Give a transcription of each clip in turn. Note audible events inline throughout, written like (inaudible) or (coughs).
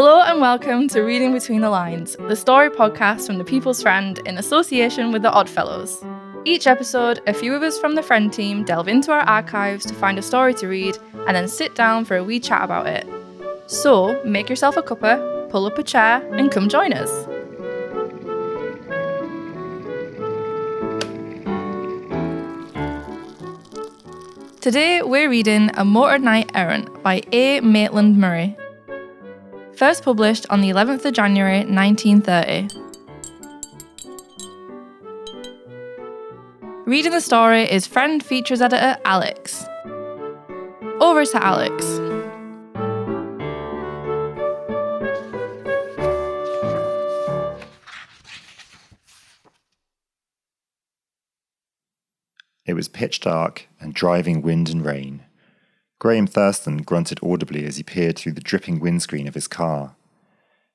Hello and welcome to Reading Between the Lines, the story podcast from the People's Friend in association with the Oddfellows. Each episode, a few of us from the Friend team delve into our archives to find a story to read and then sit down for a wee chat about it. So, make yourself a cuppa, pull up a chair, and come join us. Today we're reading A Motor Knight Errant by A. Maitland Murray. First published on the 11th of January 1930. Reading the story is friend features editor Alex. Over to Alex. It was pitch dark and driving wind and rain. Graham Thurston grunted audibly as he peered through the dripping windscreen of his car.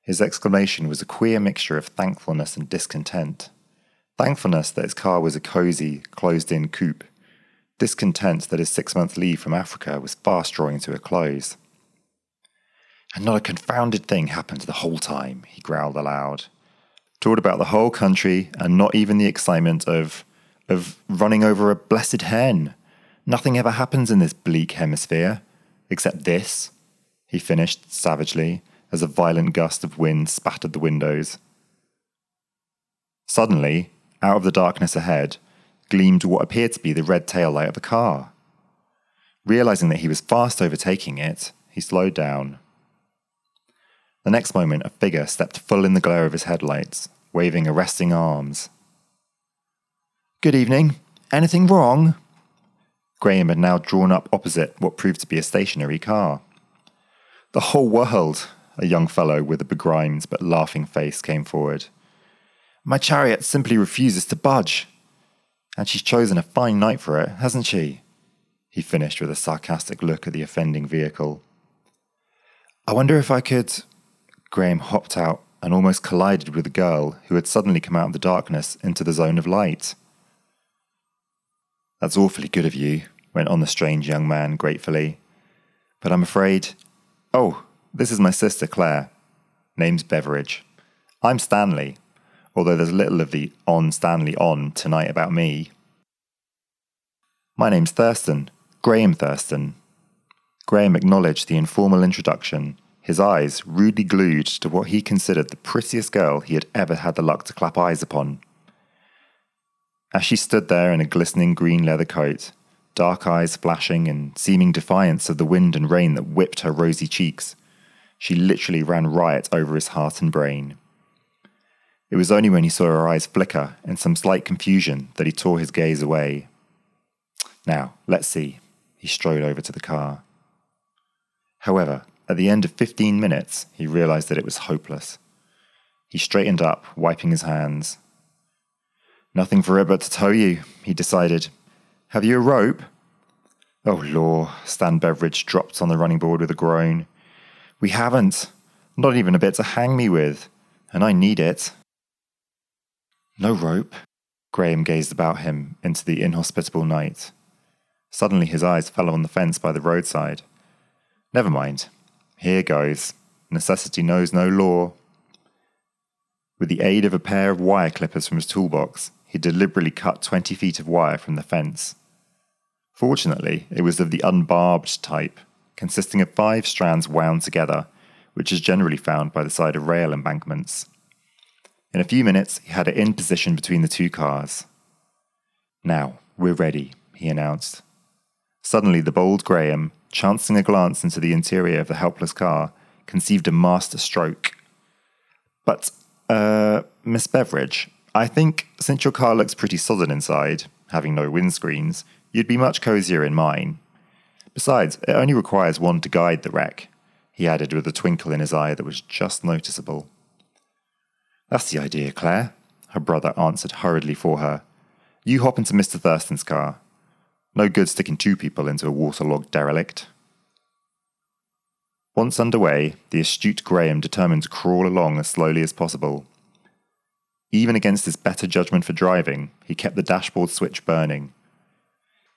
His exclamation was a queer mixture of thankfulness and discontent. Thankfulness that his car was a cosy, closed in coupe. Discontent that his six month leave from Africa was fast drawing to a close. And not a confounded thing happened the whole time, he growled aloud. Talked about the whole country and not even the excitement of of running over a blessed hen. Nothing ever happens in this bleak hemisphere, except this, he finished savagely as a violent gust of wind spattered the windows. Suddenly, out of the darkness ahead, gleamed what appeared to be the red tail light of a car. Realizing that he was fast overtaking it, he slowed down. The next moment, a figure stepped full in the glare of his headlights, waving arresting arms. Good evening. Anything wrong? Graham had now drawn up opposite what proved to be a stationary car. The whole world, a young fellow with a begrimed but laughing face came forward. My chariot simply refuses to budge. And she's chosen a fine night for it, hasn't she? He finished with a sarcastic look at the offending vehicle. I wonder if I could. Graham hopped out and almost collided with the girl who had suddenly come out of the darkness into the zone of light. That's awfully good of you, went on the strange young man gratefully. But I'm afraid. Oh, this is my sister Claire. Name's Beveridge. I'm Stanley, although there's little of the on Stanley on tonight about me. My name's Thurston, Graham Thurston. Graham acknowledged the informal introduction, his eyes rudely glued to what he considered the prettiest girl he had ever had the luck to clap eyes upon. As she stood there in a glistening green leather coat, dark eyes flashing in seeming defiance of the wind and rain that whipped her rosy cheeks, she literally ran riot over his heart and brain. It was only when he saw her eyes flicker in some slight confusion that he tore his gaze away. Now, let's see. He strode over to the car. However, at the end of fifteen minutes, he realized that it was hopeless. He straightened up, wiping his hands, Nothing for it but to tow you, he decided. Have you a rope? Oh, law, Stan Beveridge dropped on the running board with a groan. We haven't. Not even a bit to hang me with, and I need it. No rope. Graham gazed about him into the inhospitable night. Suddenly his eyes fell on the fence by the roadside. Never mind. Here goes. Necessity knows no law. With the aid of a pair of wire clippers from his toolbox, he deliberately cut 20 feet of wire from the fence. Fortunately, it was of the unbarbed type, consisting of five strands wound together, which is generally found by the side of rail embankments. In a few minutes, he had it in position between the two cars. Now, we're ready, he announced. Suddenly, the bold Graham, chancing a glance into the interior of the helpless car, conceived a master stroke. But, uh, Miss Beveridge, I think since your car looks pretty solid inside, having no windscreens, you'd be much cozier in mine. Besides, it only requires one to guide the wreck, he added with a twinkle in his eye that was just noticeable. That's the idea, Claire, her brother answered hurriedly for her. You hop into Mr. Thurston's car. No good sticking two people into a waterlogged derelict. Once underway, the astute Graham determined to crawl along as slowly as possible, even against his better judgment for driving, he kept the dashboard switch burning.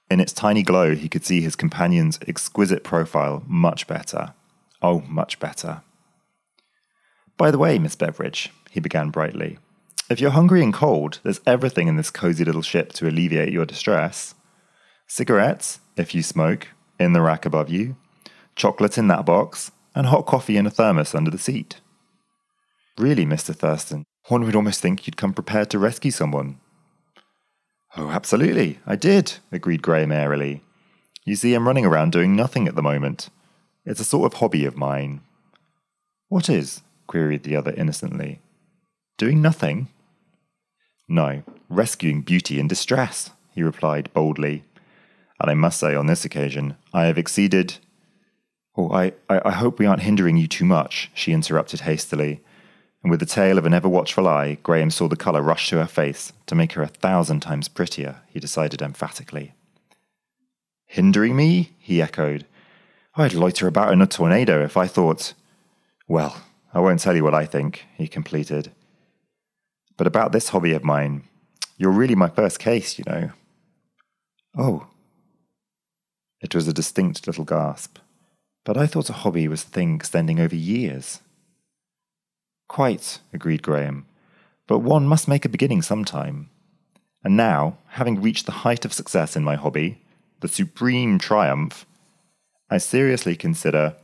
In its tiny glow, he could see his companion's exquisite profile much better. Oh, much better. By the way, Miss Beveridge, he began brightly, if you're hungry and cold, there's everything in this cozy little ship to alleviate your distress. Cigarettes, if you smoke, in the rack above you, chocolate in that box, and hot coffee in a thermos under the seat. Really, Mr. Thurston, one would almost think you'd come prepared to rescue someone. Oh, absolutely, I did, agreed Graham airily. You see, I'm running around doing nothing at the moment. It's a sort of hobby of mine. What is? queried the other innocently. Doing nothing? No, rescuing beauty in distress, he replied boldly. And I must say, on this occasion, I have exceeded. Oh, I, I, I hope we aren't hindering you too much, she interrupted hastily. And with the tail of an ever watchful eye, Graham saw the colour rush to her face to make her a thousand times prettier, he decided emphatically. Hindering me? he echoed. I'd loiter about in a tornado if I thought. Well, I won't tell you what I think, he completed. But about this hobby of mine, you're really my first case, you know. Oh. It was a distinct little gasp, but I thought a hobby was a thing extending over years. Quite, agreed Graham, but one must make a beginning sometime. And now, having reached the height of success in my hobby, the supreme triumph, I seriously consider.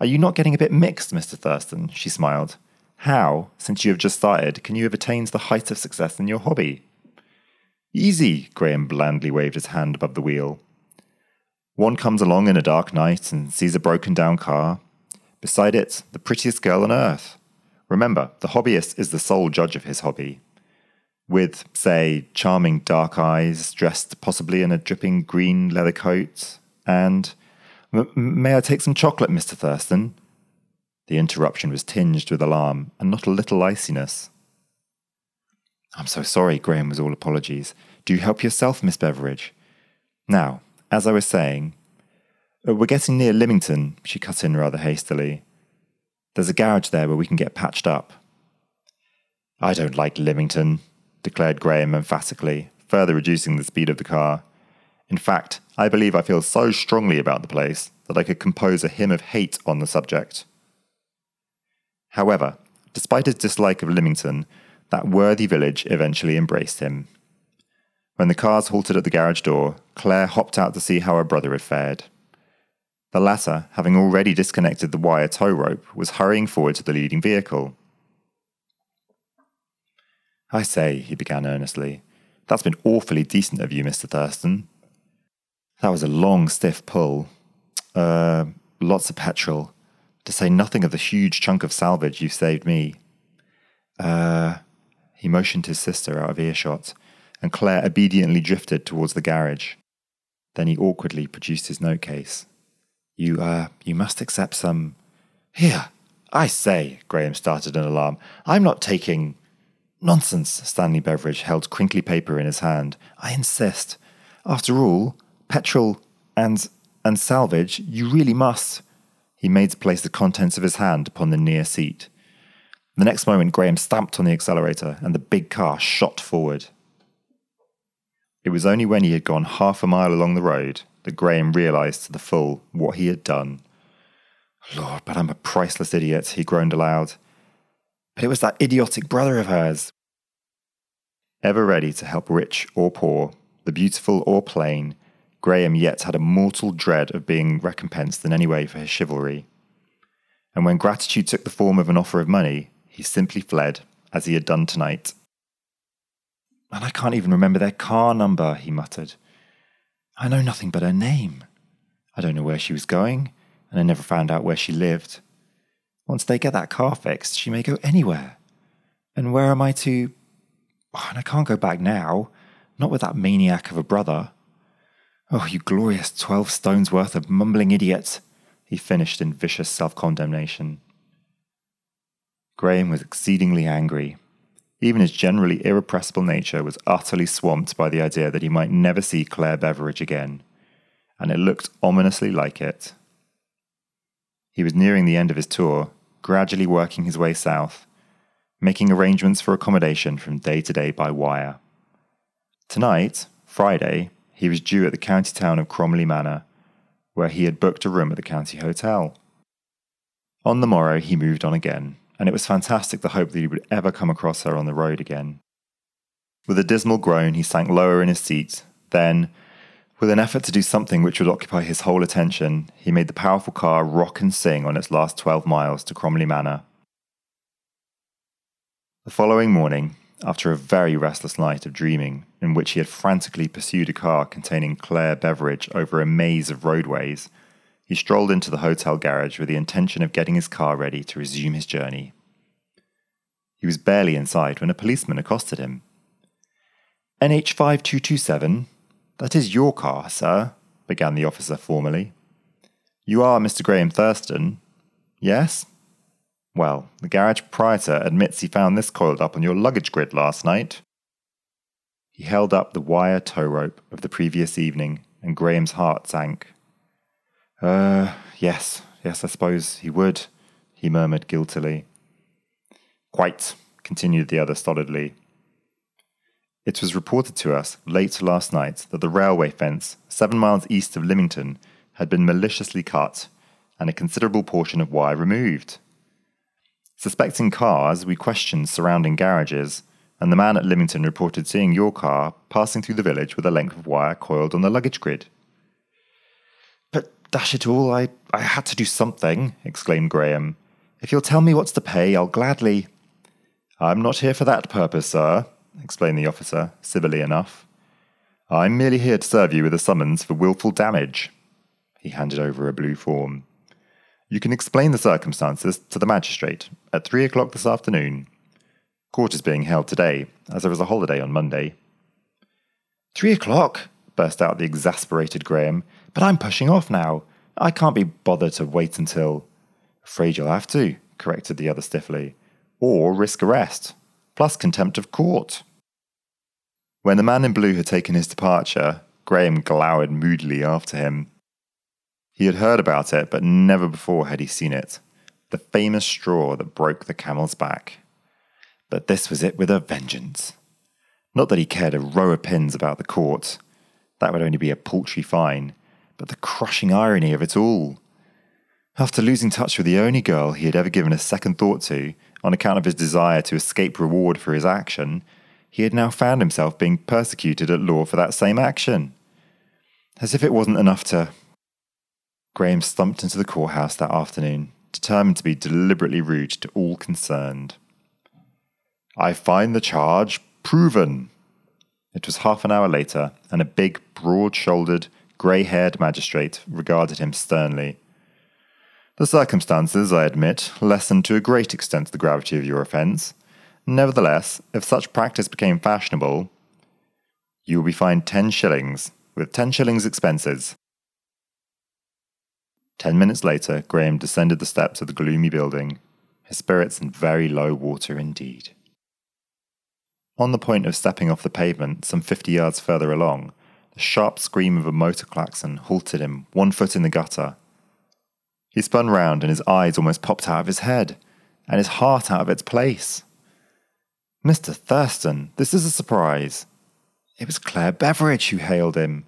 Are you not getting a bit mixed, Mr. Thurston? She smiled. How, since you have just started, can you have attained the height of success in your hobby? Easy, Graham blandly waved his hand above the wheel. One comes along in a dark night and sees a broken down car. Beside it, the prettiest girl on earth. Remember, the hobbyist is the sole judge of his hobby. With, say, charming dark eyes, dressed possibly in a dripping green leather coat, and. May I take some chocolate, Mr. Thurston? The interruption was tinged with alarm and not a little iciness. I'm so sorry, Graham was all apologies. Do help yourself, Miss Beveridge. Now, as I was saying, uh, we're getting near Lymington, she cut in rather hastily. There's a garage there where we can get patched up. I don't like Lymington, declared Graham emphatically, further reducing the speed of the car. In fact, I believe I feel so strongly about the place that I could compose a hymn of hate on the subject. However, despite his dislike of Lymington, that worthy village eventually embraced him. When the cars halted at the garage door, Claire hopped out to see how her brother had fared. The latter, having already disconnected the wire tow rope, was hurrying forward to the leading vehicle. I say, he began earnestly, that's been awfully decent of you, Mr. Thurston. That was a long, stiff pull. Uh, lots of petrol to say nothing of the huge chunk of salvage you saved me. Uh, he motioned his sister out of earshot, and Claire obediently drifted towards the garage. Then he awkwardly produced his note case. You, uh, you must accept some. Here, I say, Graham started in alarm. I'm not taking. Nonsense, Stanley Beveridge held crinkly paper in his hand. I insist. After all, petrol and and salvage, you really must. He made to place the contents of his hand upon the near seat. The next moment, Graham stamped on the accelerator and the big car shot forward. It was only when he had gone half a mile along the road that Graham realised to the full what he had done. Lord, but I'm a priceless idiot, he groaned aloud. But it was that idiotic brother of hers. Ever ready to help rich or poor, the beautiful or plain, Graham yet had a mortal dread of being recompensed in any way for his chivalry. And when gratitude took the form of an offer of money, he simply fled, as he had done tonight. And I can't even remember their car number, he muttered. I know nothing but her name. I don't know where she was going, and I never found out where she lived. Once they get that car fixed, she may go anywhere. And where am I to? Oh, and I can't go back now, not with that maniac of a brother. Oh, you glorious twelve stones worth of mumbling idiot! he finished in vicious self condemnation. Graham was exceedingly angry. Even his generally irrepressible nature was utterly swamped by the idea that he might never see Claire Beveridge again, and it looked ominously like it. He was nearing the end of his tour, gradually working his way south, making arrangements for accommodation from day to day by wire. Tonight, Friday, he was due at the county town of Cromley Manor, where he had booked a room at the county hotel. On the morrow, he moved on again, and it was fantastic the hope that he would ever come across her on the road again. With a dismal groan, he sank lower in his seat. Then, with an effort to do something which would occupy his whole attention, he made the powerful car rock and sing on its last 12 miles to Cromley Manor. The following morning, after a very restless night of dreaming, in which he had frantically pursued a car containing Claire Beveridge over a maze of roadways, he strolled into the hotel garage with the intention of getting his car ready to resume his journey. He was barely inside when a policeman accosted him. NH5227? That is your car, sir, began the officer formally. You are Mr. Graham Thurston? Yes? Well, the garage proprietor admits he found this coiled up on your luggage grid last night. He held up the wire tow rope of the previous evening, and Graham's heart sank. Uh, yes, yes, I suppose he would, he murmured guiltily. Quite, continued the other stolidly. It was reported to us late last night that the railway fence, seven miles east of Lymington, had been maliciously cut and a considerable portion of wire removed. Suspecting cars, we questioned surrounding garages, and the man at Lymington reported seeing your car passing through the village with a length of wire coiled on the luggage grid. Dash it all, I, I had to do something, exclaimed Graham. If you'll tell me what's to pay, I'll gladly. I'm not here for that purpose, sir, explained the officer, civilly enough. I'm merely here to serve you with a summons for wilful damage. He handed over a blue form. You can explain the circumstances to the magistrate at three o'clock this afternoon. Court is being held today, as there is a holiday on Monday. Three o'clock? Burst out the exasperated Graham. But I'm pushing off now. I can't be bothered to wait until. Afraid you'll have to, corrected the other stiffly. Or risk arrest, plus contempt of court. When the man in blue had taken his departure, Graham glowered moodily after him. He had heard about it, but never before had he seen it. The famous straw that broke the camel's back. But this was it with a vengeance. Not that he cared a row of pins about the court. That would only be a paltry fine. But the crushing irony of it all. After losing touch with the only girl he had ever given a second thought to, on account of his desire to escape reward for his action, he had now found himself being persecuted at law for that same action. As if it wasn't enough to. Graham stumped into the courthouse that afternoon, determined to be deliberately rude to all concerned. I find the charge proven. It was half an hour later, and a big, broad shouldered, grey haired magistrate regarded him sternly. The circumstances, I admit, lessen to a great extent the gravity of your offence. Nevertheless, if such practice became fashionable, you will be fined ten shillings, with ten shillings expenses. Ten minutes later, Graham descended the steps of the gloomy building, his spirits in very low water indeed. On the point of stepping off the pavement, some fifty yards further along, the sharp scream of a motor klaxon halted him, one foot in the gutter. He spun round and his eyes almost popped out of his head, and his heart out of its place. Mr. Thurston, this is a surprise. It was Claire Beveridge who hailed him.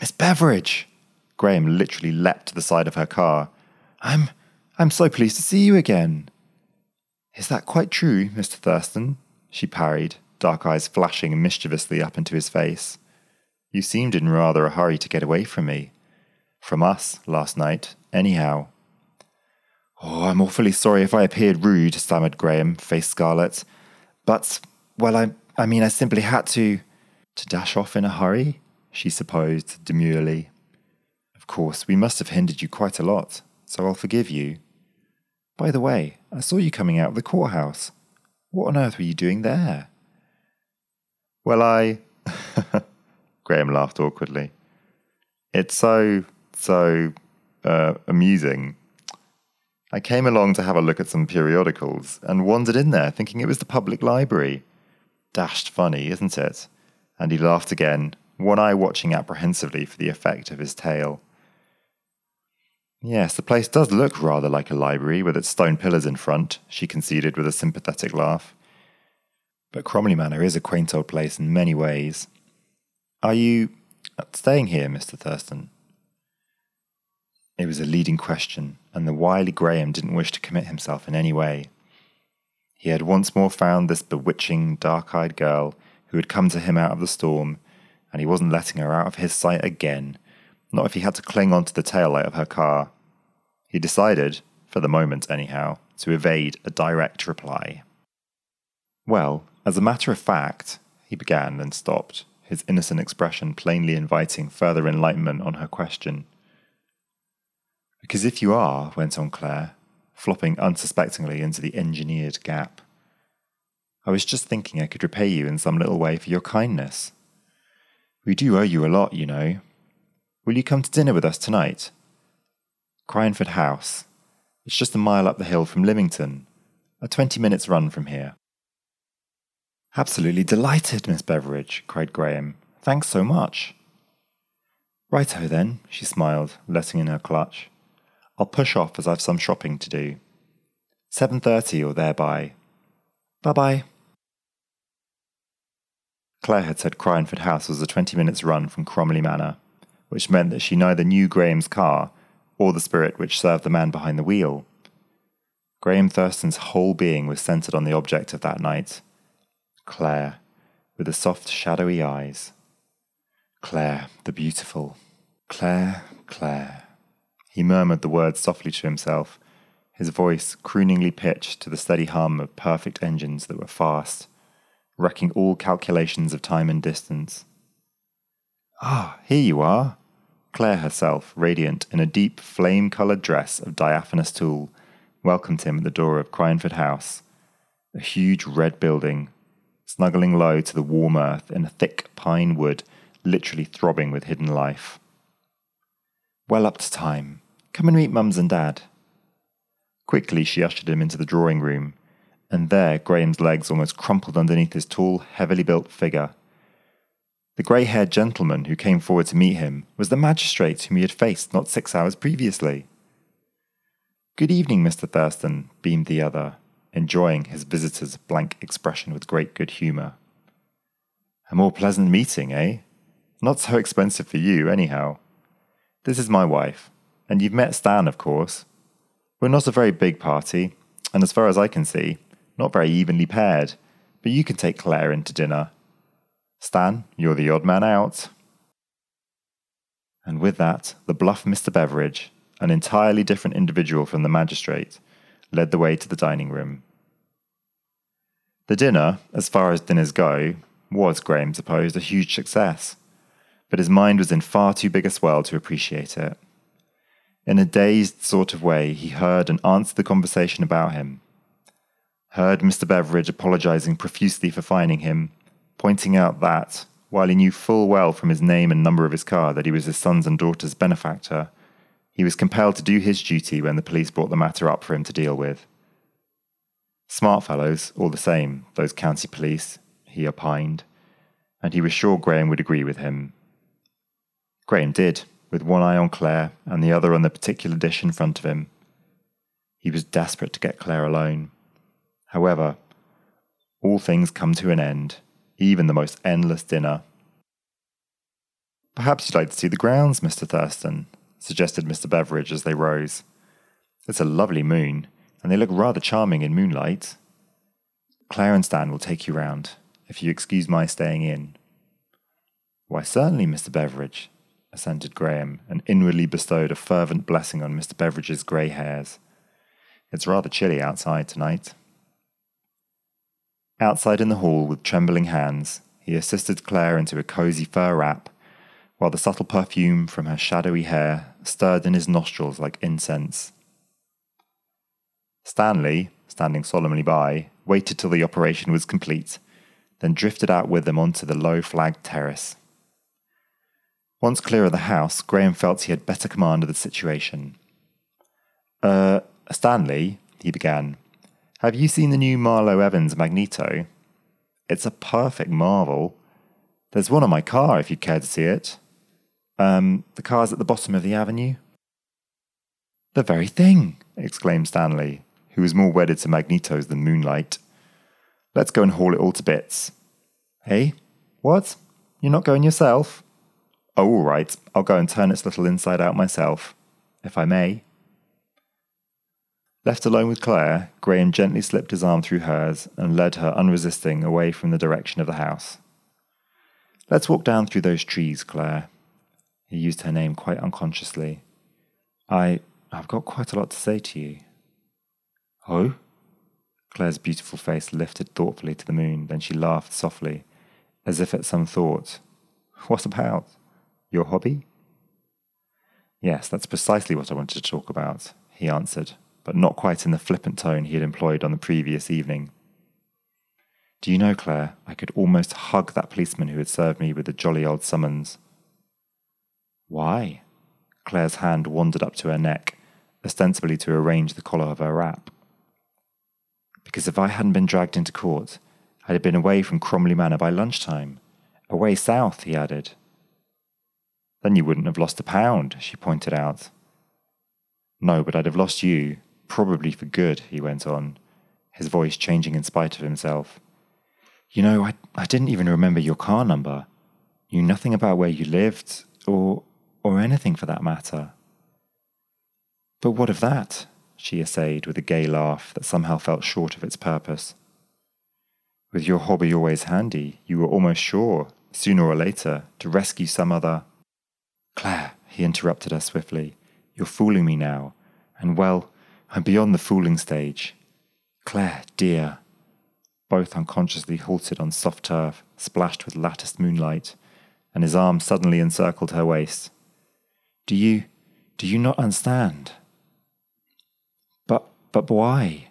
Miss Beveridge! Graham literally leapt to the side of her car. I'm I'm so pleased to see you again. Is that quite true, Mr. Thurston? She parried, dark eyes flashing mischievously up into his face. You seemed in rather a hurry to get away from me. From us, last night, anyhow. Oh, I'm awfully sorry if I appeared rude, stammered Graham, face scarlet. But, well, I, I mean, I simply had to. To dash off in a hurry? she supposed demurely. Of course, we must have hindered you quite a lot, so I'll forgive you. By the way, I saw you coming out of the courthouse. What on earth were you doing there? Well, I. (laughs) Graham laughed awkwardly. It's so, so uh, amusing. I came along to have a look at some periodicals and wandered in there thinking it was the public library. Dashed funny, isn't it? And he laughed again, one eye watching apprehensively for the effect of his tale. Yes, the place does look rather like a library with its stone pillars in front, she conceded with a sympathetic laugh. But Cromley Manor is a quaint old place in many ways. Are you staying here, Mr. Thurston? It was a leading question, and the wily Graham didn't wish to commit himself in any way, He had once more found this bewitching, dark eyed girl who had come to him out of the storm, and he wasn't letting her out of his sight again, not if he had to cling onto the taillight of her car. He decided, for the moment anyhow, to evade a direct reply. Well, as a matter of fact, he began and stopped, his innocent expression plainly inviting further enlightenment on her question. Because if you are, went on Claire, flopping unsuspectingly into the engineered gap, I was just thinking I could repay you in some little way for your kindness. We do owe you a lot, you know. Will you come to dinner with us tonight? Cryinford House. It's just a mile up the hill from Lymington, a 20 minutes run from here. Absolutely delighted, Miss Beveridge, cried Graham. Thanks so much. Righto then, she smiled, letting in her clutch. I'll push off as I've some shopping to do. 7.30 or thereby. Bye-bye. Claire had said Cryinford House was a 20 minutes run from Cromley Manor, which meant that she neither knew Graham's car or the spirit which served the man behind the wheel. Graham Thurston's whole being was centered on the object of that night, Claire, with the soft, shadowy eyes. Claire, the beautiful. Claire, Claire. He murmured the words softly to himself, his voice crooningly pitched to the steady hum of perfect engines that were fast, wrecking all calculations of time and distance. Ah, here you are! Claire herself, radiant in a deep flame coloured dress of diaphanous tulle, welcomed him at the door of Cryinford House, a huge red building snuggling low to the warm earth in a thick pine wood, literally throbbing with hidden life. Well up to time. Come and meet Mums and Dad. Quickly she ushered him into the drawing room, and there Graham's legs almost crumpled underneath his tall, heavily built figure. The grey haired gentleman who came forward to meet him was the magistrate whom he had faced not six hours previously. Good evening, Mr. Thurston, beamed the other, enjoying his visitor's blank expression with great good humour. A more pleasant meeting, eh? Not so expensive for you, anyhow. This is my wife, and you've met Stan, of course. We're not a very big party, and as far as I can see, not very evenly paired, but you can take Claire in to dinner. Stan, you're the odd man out. And with that, the bluff Mr. Beveridge, an entirely different individual from the magistrate, led the way to the dining room. The dinner, as far as dinners go, was, Graham supposed, a huge success, but his mind was in far too big a swell to appreciate it. In a dazed sort of way, he heard and answered the conversation about him. Heard Mr. Beveridge apologizing profusely for finding him, pointing out that, while he knew full well from his name and number of his car that he was his son's and daughter's benefactor, he was compelled to do his duty when the police brought the matter up for him to deal with. Smart fellows, all the same, those county police, he opined, and he was sure Graham would agree with him. Graham did, with one eye on Claire and the other on the particular dish in front of him. He was desperate to get Claire alone. However, all things come to an end, even the most endless dinner. Perhaps you'd like to see the grounds, Mr. Thurston, suggested Mr. Beveridge as they rose. It's a lovely moon, and they look rather charming in moonlight. Claire and Stan will take you round, if you excuse my staying in. Why, certainly, Mr. Beveridge, assented Graham, and inwardly bestowed a fervent blessing on Mr. Beveridge's grey hairs. It's rather chilly outside tonight. Outside in the hall, with trembling hands, he assisted Claire into a cosy fur wrap while the subtle perfume from her shadowy hair stirred in his nostrils like incense. Stanley, standing solemnly by, waited till the operation was complete, then drifted out with them onto the low flagged terrace. Once clear of the house, Graham felt he had better command of the situation. Er, uh, Stanley, he began, have you seen the new Marlowe Evans Magneto? It's a perfect marvel. There's one on my car if you'd care to see it. Um, the car's at the bottom of the avenue. The very thing, exclaimed Stanley, who was more wedded to magnetos than moonlight. Let's go and haul it all to bits. Hey? What? You're not going yourself? Oh, all right. I'll go and turn its little inside out myself, if I may. Left alone with Claire, Graham gently slipped his arm through hers and led her unresisting away from the direction of the house. Let's walk down through those trees, Claire. He used her name quite unconsciously. I. I've got quite a lot to say to you. Oh? Claire's beautiful face lifted thoughtfully to the moon, then she laughed softly, as if at some thought. What about? Your hobby? Yes, that's precisely what I wanted to talk about, he answered, but not quite in the flippant tone he had employed on the previous evening. Do you know, Claire, I could almost hug that policeman who had served me with the jolly old summons. Why? Claire's hand wandered up to her neck, ostensibly to arrange the collar of her wrap. Because if I hadn't been dragged into court, I'd have been away from Cromley Manor by lunchtime. Away south, he added. Then you wouldn't have lost a pound, she pointed out. No, but I'd have lost you, probably for good, he went on, his voice changing in spite of himself. You know, I, I didn't even remember your car number. Knew nothing about where you lived, or or anything for that matter. But what of that? she essayed with a gay laugh that somehow felt short of its purpose. With your hobby always handy, you were almost sure, sooner or later, to rescue some other. Claire, he interrupted her swiftly, you're fooling me now, and well, I'm beyond the fooling stage. Claire, dear. Both unconsciously halted on soft turf, splashed with latticed moonlight, and his arm suddenly encircled her waist. Do you, do you not understand? But, but why?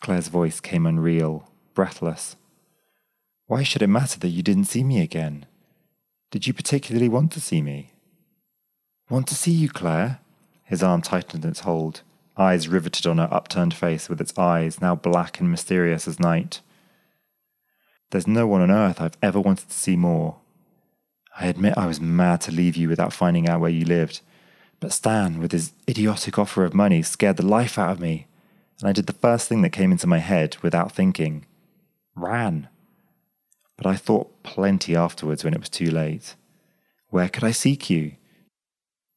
Claire's voice came unreal, breathless. Why should it matter that you didn't see me again? Did you particularly want to see me? Want to see you, Claire? His arm tightened its hold, eyes riveted on her upturned face with its eyes now black and mysterious as night. There's no one on earth I've ever wanted to see more. I admit I was mad to leave you without finding out where you lived, but Stan, with his idiotic offer of money, scared the life out of me, and I did the first thing that came into my head without thinking ran. But I thought plenty afterwards when it was too late. Where could I seek you?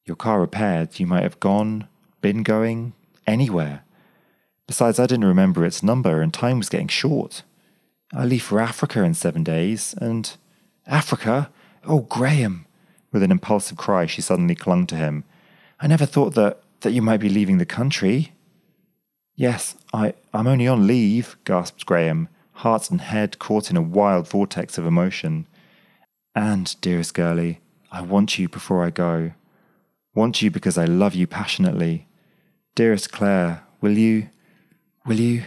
Your car repaired, you might have gone, been going, anywhere. Besides, I didn't remember its number, and time was getting short. I leave for Africa in seven days, and. Africa? Oh, Graham! With an impulsive cry, she suddenly clung to him. I never thought that, that you might be leaving the country. Yes, I, I'm only on leave, gasped Graham, heart and head caught in a wild vortex of emotion. And, dearest girlie, I want you before I go. Want you because I love you passionately. Dearest Claire, will you? Will you?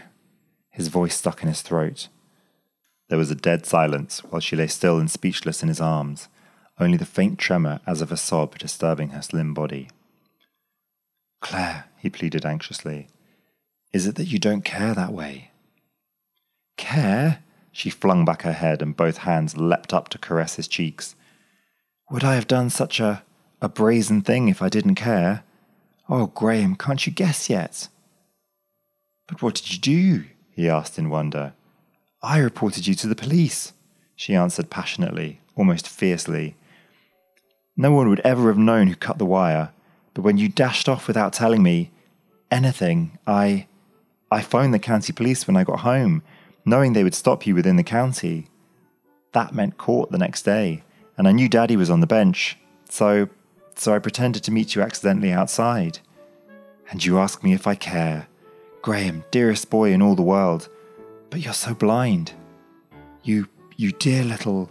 His voice stuck in his throat. There was a dead silence while she lay still and speechless in his arms, only the faint tremor as of a sob disturbing her slim body. Claire, he pleaded anxiously, is it that you don't care that way? Care? She flung back her head and both hands leapt up to caress his cheeks. Would I have done such a, a brazen thing if I didn't care? Oh, Graham, can't you guess yet? But what did you do? he asked in wonder. I reported you to the police, she answered passionately, almost fiercely. No one would ever have known who cut the wire, but when you dashed off without telling me anything, I. I phoned the county police when I got home, knowing they would stop you within the county. That meant court the next day, and I knew Daddy was on the bench, so. So I pretended to meet you accidentally outside. And you ask me if I care. Graham, dearest boy in all the world. But you're so blind. You, you dear little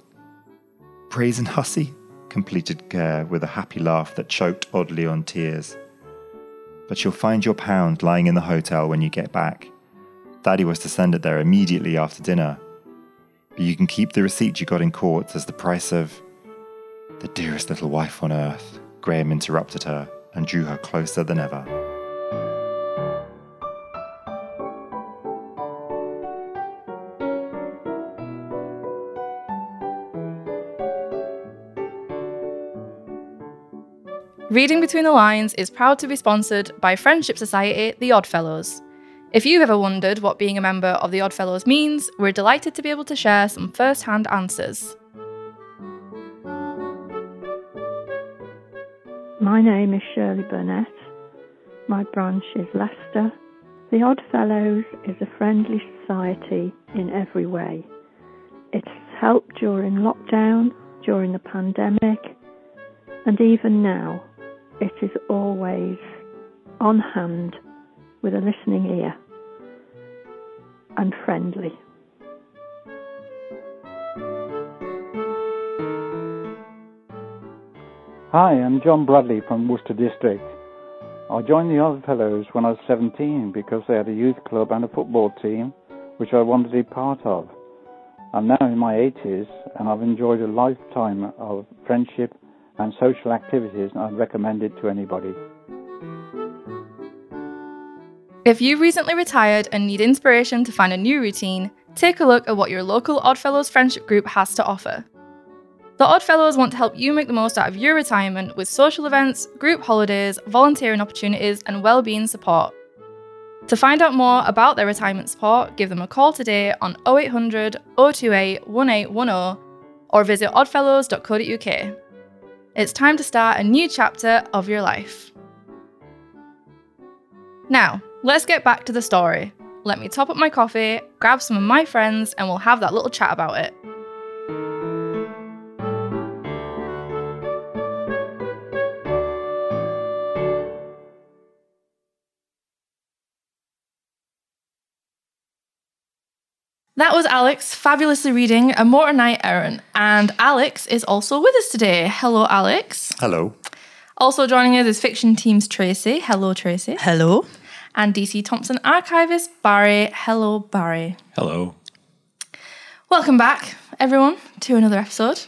brazen hussy, completed Claire with a happy laugh that choked oddly on tears. But you'll find your pound lying in the hotel when you get back. Daddy was to send it there immediately after dinner. But you can keep the receipt you got in court as the price of. The dearest little wife on earth, Graham interrupted her and drew her closer than ever. Reading Between the Lines is proud to be sponsored by Friendship Society The Oddfellows. If you've ever wondered what being a member of The Oddfellows means, we're delighted to be able to share some first hand answers. My name is Shirley Burnett. My branch is Leicester. The Odd Fellows is a friendly society in every way. It's helped during lockdown, during the pandemic, and even now, it is always on hand with a listening ear and friendly. Hi, I'm John Bradley from Worcester District. I joined the Oddfellows when I was 17 because they had a youth club and a football team which I wanted to be part of. I'm now in my 80s and I've enjoyed a lifetime of friendship and social activities and I'd recommend it to anybody. If you recently retired and need inspiration to find a new routine, take a look at what your local Oddfellows friendship group has to offer. The Oddfellows want to help you make the most out of your retirement with social events, group holidays, volunteering opportunities, and well-being support. To find out more about their retirement support, give them a call today on 0800 028 1810 or visit oddfellows.co.uk. It's time to start a new chapter of your life. Now, let's get back to the story. Let me top up my coffee, grab some of my friends, and we'll have that little chat about it. That was Alex fabulously reading A Motor Knight Errant. And Alex is also with us today. Hello, Alex. Hello. Also joining us is Fiction Team's Tracy. Hello, Tracy. Hello. And DC Thomson archivist Barry. Hello, Barry. Hello. Welcome back, everyone, to another episode.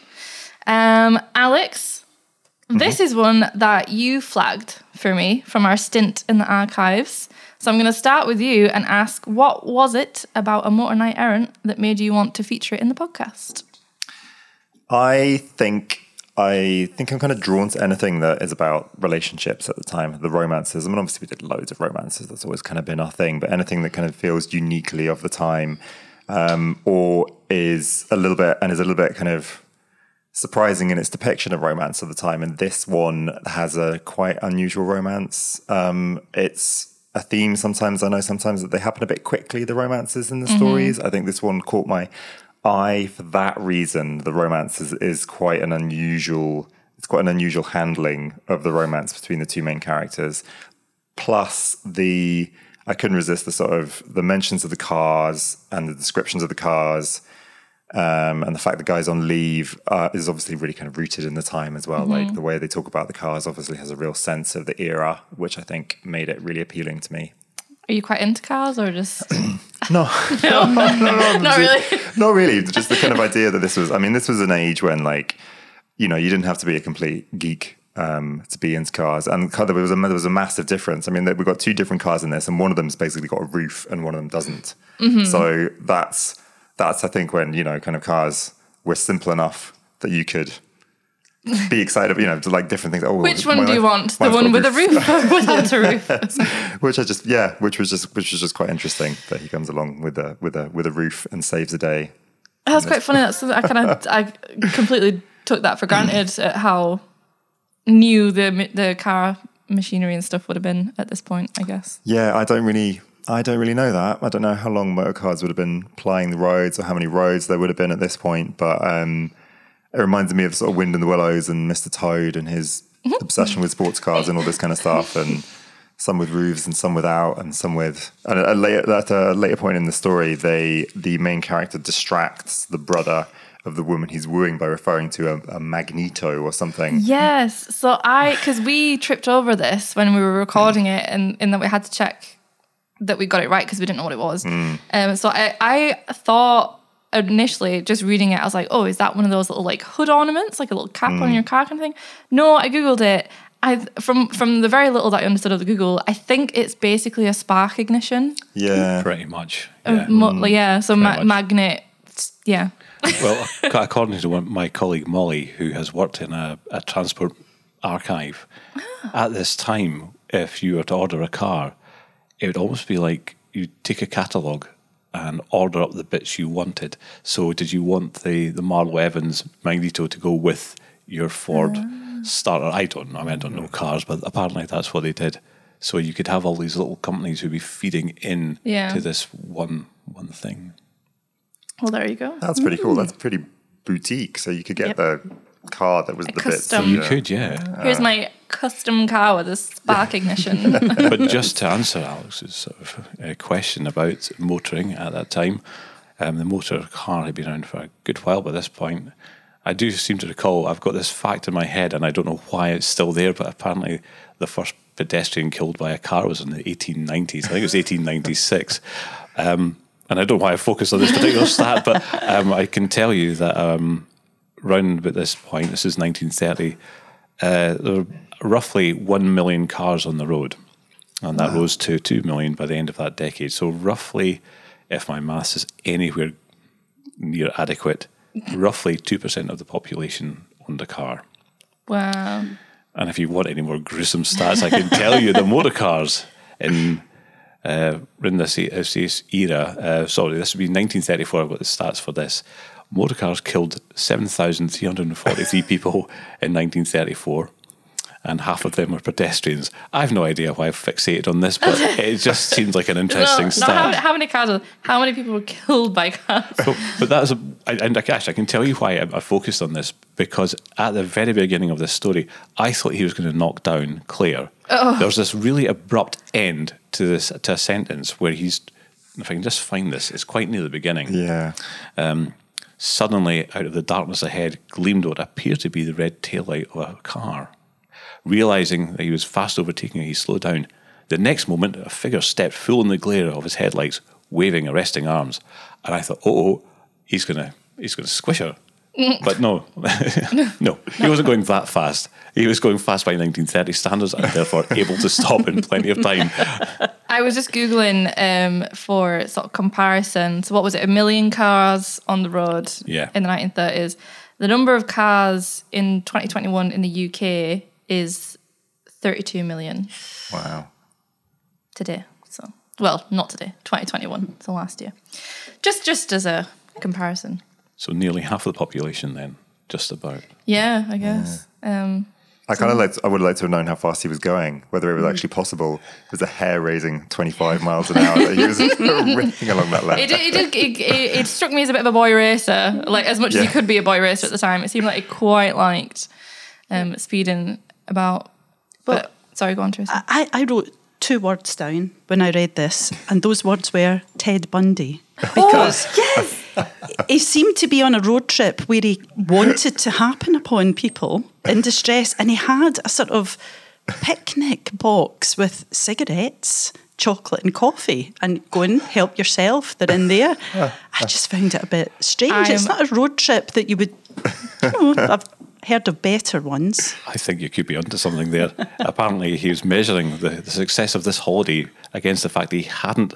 Um, Alex, this is one that you flagged for me from our stint in the archives. So I'm going to start with you and ask, what was it about A Motor Knight Errant that made you want to feature it in the podcast? I think I think I'm kind of drawn to anything that is about relationships at the time, the romances. I mean, obviously we did loads of romances. That's always kind of been our thing. But anything that kind of feels uniquely of the time, um, or is a little bit and is a little bit kind of surprising in its depiction of romance of the time. And this one has a quite unusual romance. Um, it's a theme sometimes. I know sometimes that they happen a bit quickly, the romances in the stories. I think this one caught my eye for that reason. The romance is, is quite an unusual, it's quite an unusual handling of the romance between the two main characters. Plus the, I couldn't resist the sort of the mentions of the cars and the descriptions of the cars. Um, and the fact the guy's on leave uh, is obviously really kind of rooted in the time as well. Like the way they talk about the cars obviously has a real sense of the era, which I think made it really appealing to me. Are you quite into cars or just. (clears throat) (laughs) (laughs) No, no, no, no, Not really. not really. Just the kind of idea that this was. I mean, this was an age when, like, you know, you didn't have to be a complete geek um, to be into cars, and there was a there was a massive difference. I mean, we've got two different cars in this, and one of them's basically got a roof, and one of them doesn't. Mm-hmm. So that's that's I think when you know, kind of cars were simple enough that you could. Be (laughs) excited, you know, to like different things. Oh, Which one do you want? The (laughs) one with a (laughs) roof or without a roof? which I just yeah, which was just which was just quite interesting that he comes along with a with a with a roof and saves the day. That's quite funny. That's I kind of I completely took that for granted at how new the the car machinery and stuff would have been at this point. I guess. Yeah, I don't really I don't really know that. I don't know how long motor cars would have been plying the roads or how many roads there would have been at this point, but um, it reminds me of sort of Wind in the Willows and Mr. Toad and his obsession with sports cars and all this kind of stuff and some with roofs and some without and some with and at a later at a later point in the story they the main character distracts the brother of the woman he's wooing by referring to a, a magneto or something. Yes. So I because we tripped over this when we were recording it, and and that we had to check that we got it right because we didn't know what it was. Um. So I I thought initially just reading it, I was like, oh, is that one of those little like hood ornaments, like a little cap on your car kind of thing? No, I googled it. I from from the very little that I understood of the Google, I think it's basically a spark ignition. Yeah. Pretty much. Uh, Yeah. mo- yeah so ma- much. magnet. Yeah. well, (laughs) according to my colleague Molly, who has worked in a, a transport archive, at this time, if you were to order a car, it would almost be like you take a catalogue and order up the bits you wanted. So, did you want the the Marlow Evans Magneto to go with your Ford ah. starter? I don't know. I mean, I don't know cars, but apparently that's what they did. So you could have all these little companies who'd be feeding in Yeah. to this one one thing. Well, there you go. That's pretty cool. Mm. That's pretty boutique. So you could get Yep. the car that was the bits. custom- and You could, yeah. Here's my custom car with a spark ignition. (laughs) but just to answer Alex's sort of uh, question about motoring at that time, um, the motor car had been around for a good while by this point. I do seem to recall, I've got this fact in my head, and I don't know why it's still there, but apparently the first pedestrian killed by a car was in the 1890s. I think it was 1896. Um, and I don't know why I focus on this particular stat, but um, I can tell you that um, round about this point, this is 1930, uh, there were roughly 1 million cars on the road. And that rose to 2 million by the end of that decade. So, roughly, if my maths is anywhere near adequate, (laughs) roughly 2% of the population owned a car. wow. And if you want any more gruesome stats, I can tell you the motor cars in uh, in this, this era. Uh, sorry, this would be 1934. I've got the stats for this. Motor cars killed 7,343 people in 1934, and half of them were pedestrians. I have no idea why I've fixated on this, but (laughs) it just seems like an interesting No, stat. no, how, many- how many cars? Are, how many people were killed by cars? but, but that's a, I- and actually, I can tell you why I, I focused on this because at the very beginning of this story, I thought he was going to knock down Claire. Oh. There was this really abrupt end to this to a sentence where he's, if I can just find this, it's quite near the beginning. Yeah. Um, Suddenly, out of the darkness ahead, gleamed what appeared to be the red taillight of a car. Realizing that he was fast overtaking her, he slowed down. The next moment, a figure stepped full in the glare of his headlights, waving arresting arms. And I thought, oh, he's gonna he's gonna squish her. (laughs) But no, (laughs) no, he wasn't going that fast. He was going fast by 1930 standards and therefore able to stop in plenty of time. (laughs) I was just googling um, for sort of comparison. So, what was it? A million cars on the road Yeah. in the 1930s. The number of cars in 2021 in the UK is 32 million Wow. today. So, well, not today. 2021. So last year. Just, just as a comparison. So nearly half of the population then, just about. Yeah, I guess. Um, I kind of like. I would like to have known how fast he was going. Whether it Mm. was actually possible. It was a hair raising twenty five miles an hour. that He was (laughs) ripping along that lane. it, it, it, it, it struck me as a bit of a boy racer, like as much as he could be a boy racer at the time. It seemed like he quite liked um, speeding about. But sorry, go on, Tracy. I, I wrote two words down when I read this, and those words were Ted Bundy. (laughs) Because yes, he seemed to be on a road trip where he wanted to happen upon people in distress, and he had a sort of picnic box with cigarettes, chocolate, and coffee, and go and help yourself. They're in there. (laughs) I just found it a bit strange. it's I'm- not a road trip that you would. You know, I've heard of better ones. I think you could be onto something there. (laughs) Apparently, he was measuring the, the success of this holiday against the fact that he hadn't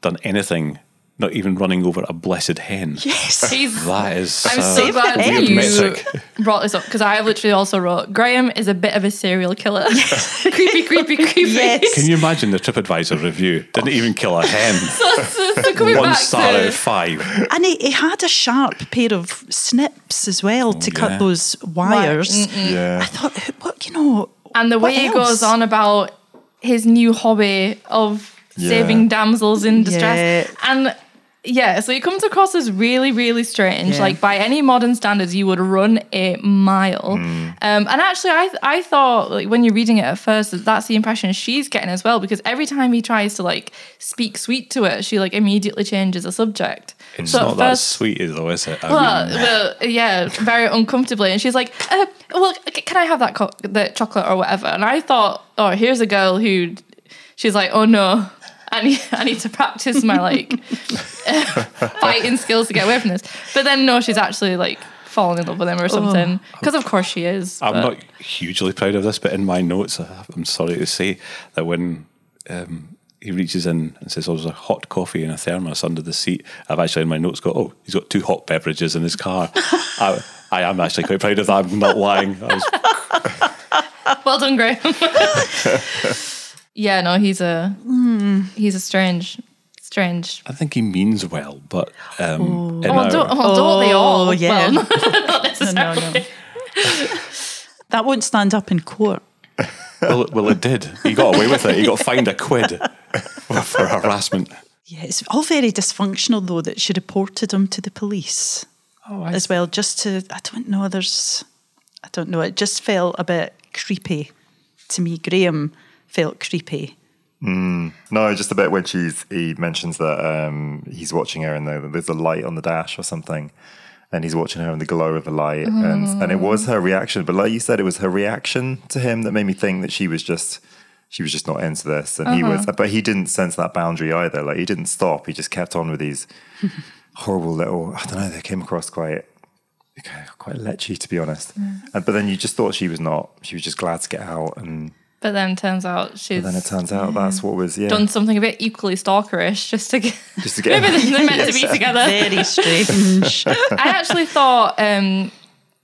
done anything, not even running over a blessed hen. (laughs) Yes. He's, (laughs) That is. I'm so glad weird you metric. brought this up because I have literally also wrote Graham is a bit of a serial killer. (laughs) creepy, creepy, creepy. Yes. Can you imagine the TripAdvisor review? Didn't even kill a hen. so, so coming One back star to, out of five. And he, he had a sharp pair of snips as well oh, to yeah. cut those wires. Mm, mm. yeah. I thought, what you know? and the way he else? goes on about his new hobby of Yeah. saving damsels in distress, Yeah. and yeah, so he comes across as really, really strange. Yeah. Like by any modern standards, you would run a mile. Um, and actually, I I thought like when you're reading it at first, that that's the impression she's getting as well. Because every time he tries to like speak sweet to her, she like immediately changes the subject. It's So not that sweet, though, is it? I well, mean, well, yeah, very uncomfortably, and she's like, uh, "Well, can I have that co- the chocolate or whatever?" And I thought, "Oh, here's a girl who," she's like, "Oh no, I need I need to practice my like (laughs) fighting skills to get away from this." But then no, she's actually like falling in love with him or something because of course she is. I'm but- not hugely proud of this, but in my notes, I'm sorry to say that when um, he reaches in and says, "Oh, there's a hot coffee in a thermos under the seat," I've actually in my notes got, "Oh, he's got two hot beverages in his car." (laughs) I, I am actually quite proud of that. I'm not lying. I was, Well done, Graham. (laughs) yeah, no, he's a he's a strange, strange. I think he means well, but um, in Oh, our- don't, oh, don't they all? Oh, yeah. Well, (laughs) not necessarily. (laughs) No, no, no. That won't stand up in court. well, it- well, it did. He got away with it. He got fined a quid (laughs) for harassment. Yeah, it's all very dysfunctional though that she reported him to the police Oh, I, as well, just to I don't know. There's I don't know. It just felt a bit creepy to me. Graham felt creepy. No, just a bit when she's he mentions that um, he's watching her and the, there's a light on the dash or something, and he's watching her in the glow of the light, and and it was her reaction. But like you said, it was her reaction to him that made me think that she was just she was just not into this, and he was. But he didn't sense that boundary either. Like he didn't stop. He just kept on with these (laughs) horrible little. I don't know. They came across quite. Quite lechy, to be honest. And, but then you just thought she was not. She was just glad to get out, and But then turns out she's then it turns out that's what was yeah. done something a bit equally stalkerish just to get. (laughs) Just to (laughs) get Maybe they're meant to (laughs) be together. Very strange. I actually thought um,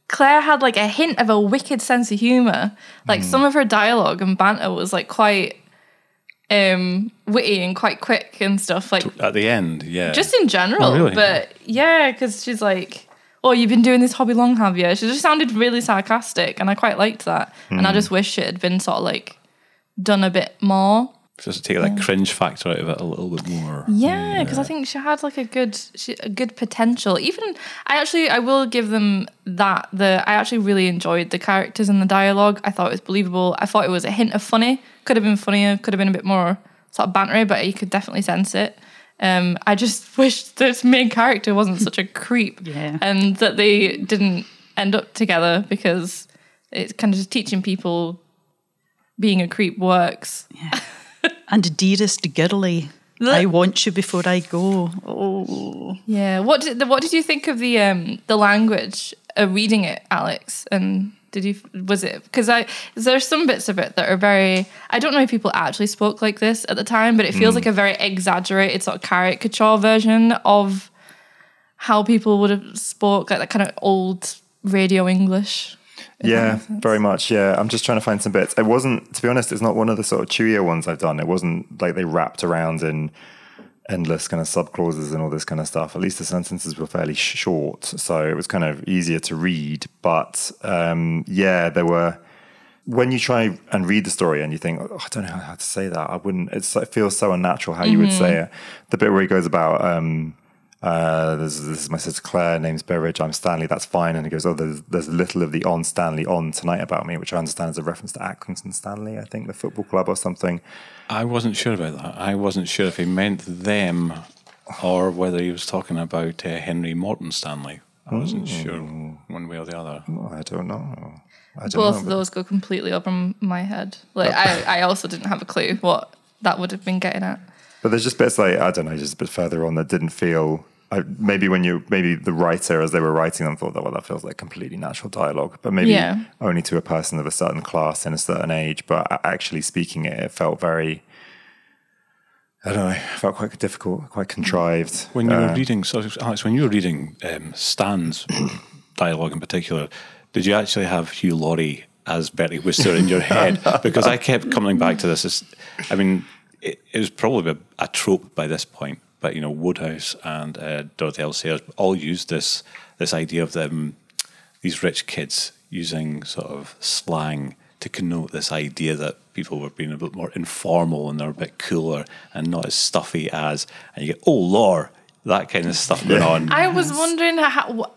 Claire had like a hint of a wicked sense of humor. Like Hmm. some of her dialogue and banter was like quite um, witty and quite quick and stuff. Like at the end, yeah. just in general. Oh, really? But yeah, because she's like, "Oh, you've been doing this hobby long, have you?" She just sounded really sarcastic, and I quite liked that. And I Hmm. just wish it had been sort of like done a bit more. just to take that cringe factor out of it a little bit more. Yeah, because I think she had like a good, she, a good potential. Even I actually, I will give them that. The I actually really enjoyed the characters and the dialogue. I thought it was believable. I thought it was a hint of funny. Could have been funnier. Could have been a bit more sort of bantery, but you could definitely sense it. Um, I just (laughs) wish this main character wasn't such a creep, Yeah. and that they didn't end up together because it's kind of just teaching people being a creep works. and dearest girly, I want you before I go. Oh, Yeah. What did what did you think of the um the language uh, reading it, Alex? And did you was it because I there's some bits of it that are very I don't know if people actually spoke like this at the time, but it feels hmm. like a very exaggerated sort of caricature version of how people would have spoke like that kind of old radio English. Yeah, very much. Yeah, I'm just trying to find some bits. It wasn't, to be honest, it's not one of the sort of chewier ones I've done. It wasn't like they wrapped around in endless kind of sub clauses and all this kind of stuff. At least the sentences were fairly short, so it was kind of easier to read. But um, yeah, there were. When you try and read the story and you think, oh, I don't know how to say that, I wouldn't. It's, it feels so unnatural how you would say it. The bit where he goes about. Um, uh, this, this is my sister Claire, name's Beveridge, I'm Stanley, that's fine. And he goes, Oh, there's, there's little of the on Stanley on tonight about me, which I understand is a reference to Accrington Stanley, I think, the football club or something. I wasn't sure about that. I wasn't sure if he meant them or whether he was talking about uh, Henry Morton Stanley. I wasn't sure one way or the other. Oh, I don't know. I don't Both know. of those go completely over my head. Like I, I also didn't have a clue what that would have been getting at. But there's just bits like, I don't know, just a bit further on that didn't feel. I, maybe when you, maybe the writer, as they were writing them, thought that, well, that feels like completely natural dialogue. But maybe Yeah. only to a person of a certain class in a certain age. But actually speaking it, it felt very. I don't know. It felt quite difficult, quite contrived. When you were Uh, reading, so Alex, when you were reading um, Stan's (coughs) dialogue in particular, did you actually have Hugh Laurie as Bertie Wooster in your (laughs) head? Because I kept coming back to this. It's, I mean, it, it was probably a, a trope by this point, but you know, Wodehouse and uh, Dorothy L. Sayers all used this this idea of them, these rich kids using sort of slang to connote this idea that people were being a bit more informal and they're a bit cooler and not as stuffy as, and you get, oh, lore, that kind of stuff going on. I was wondering how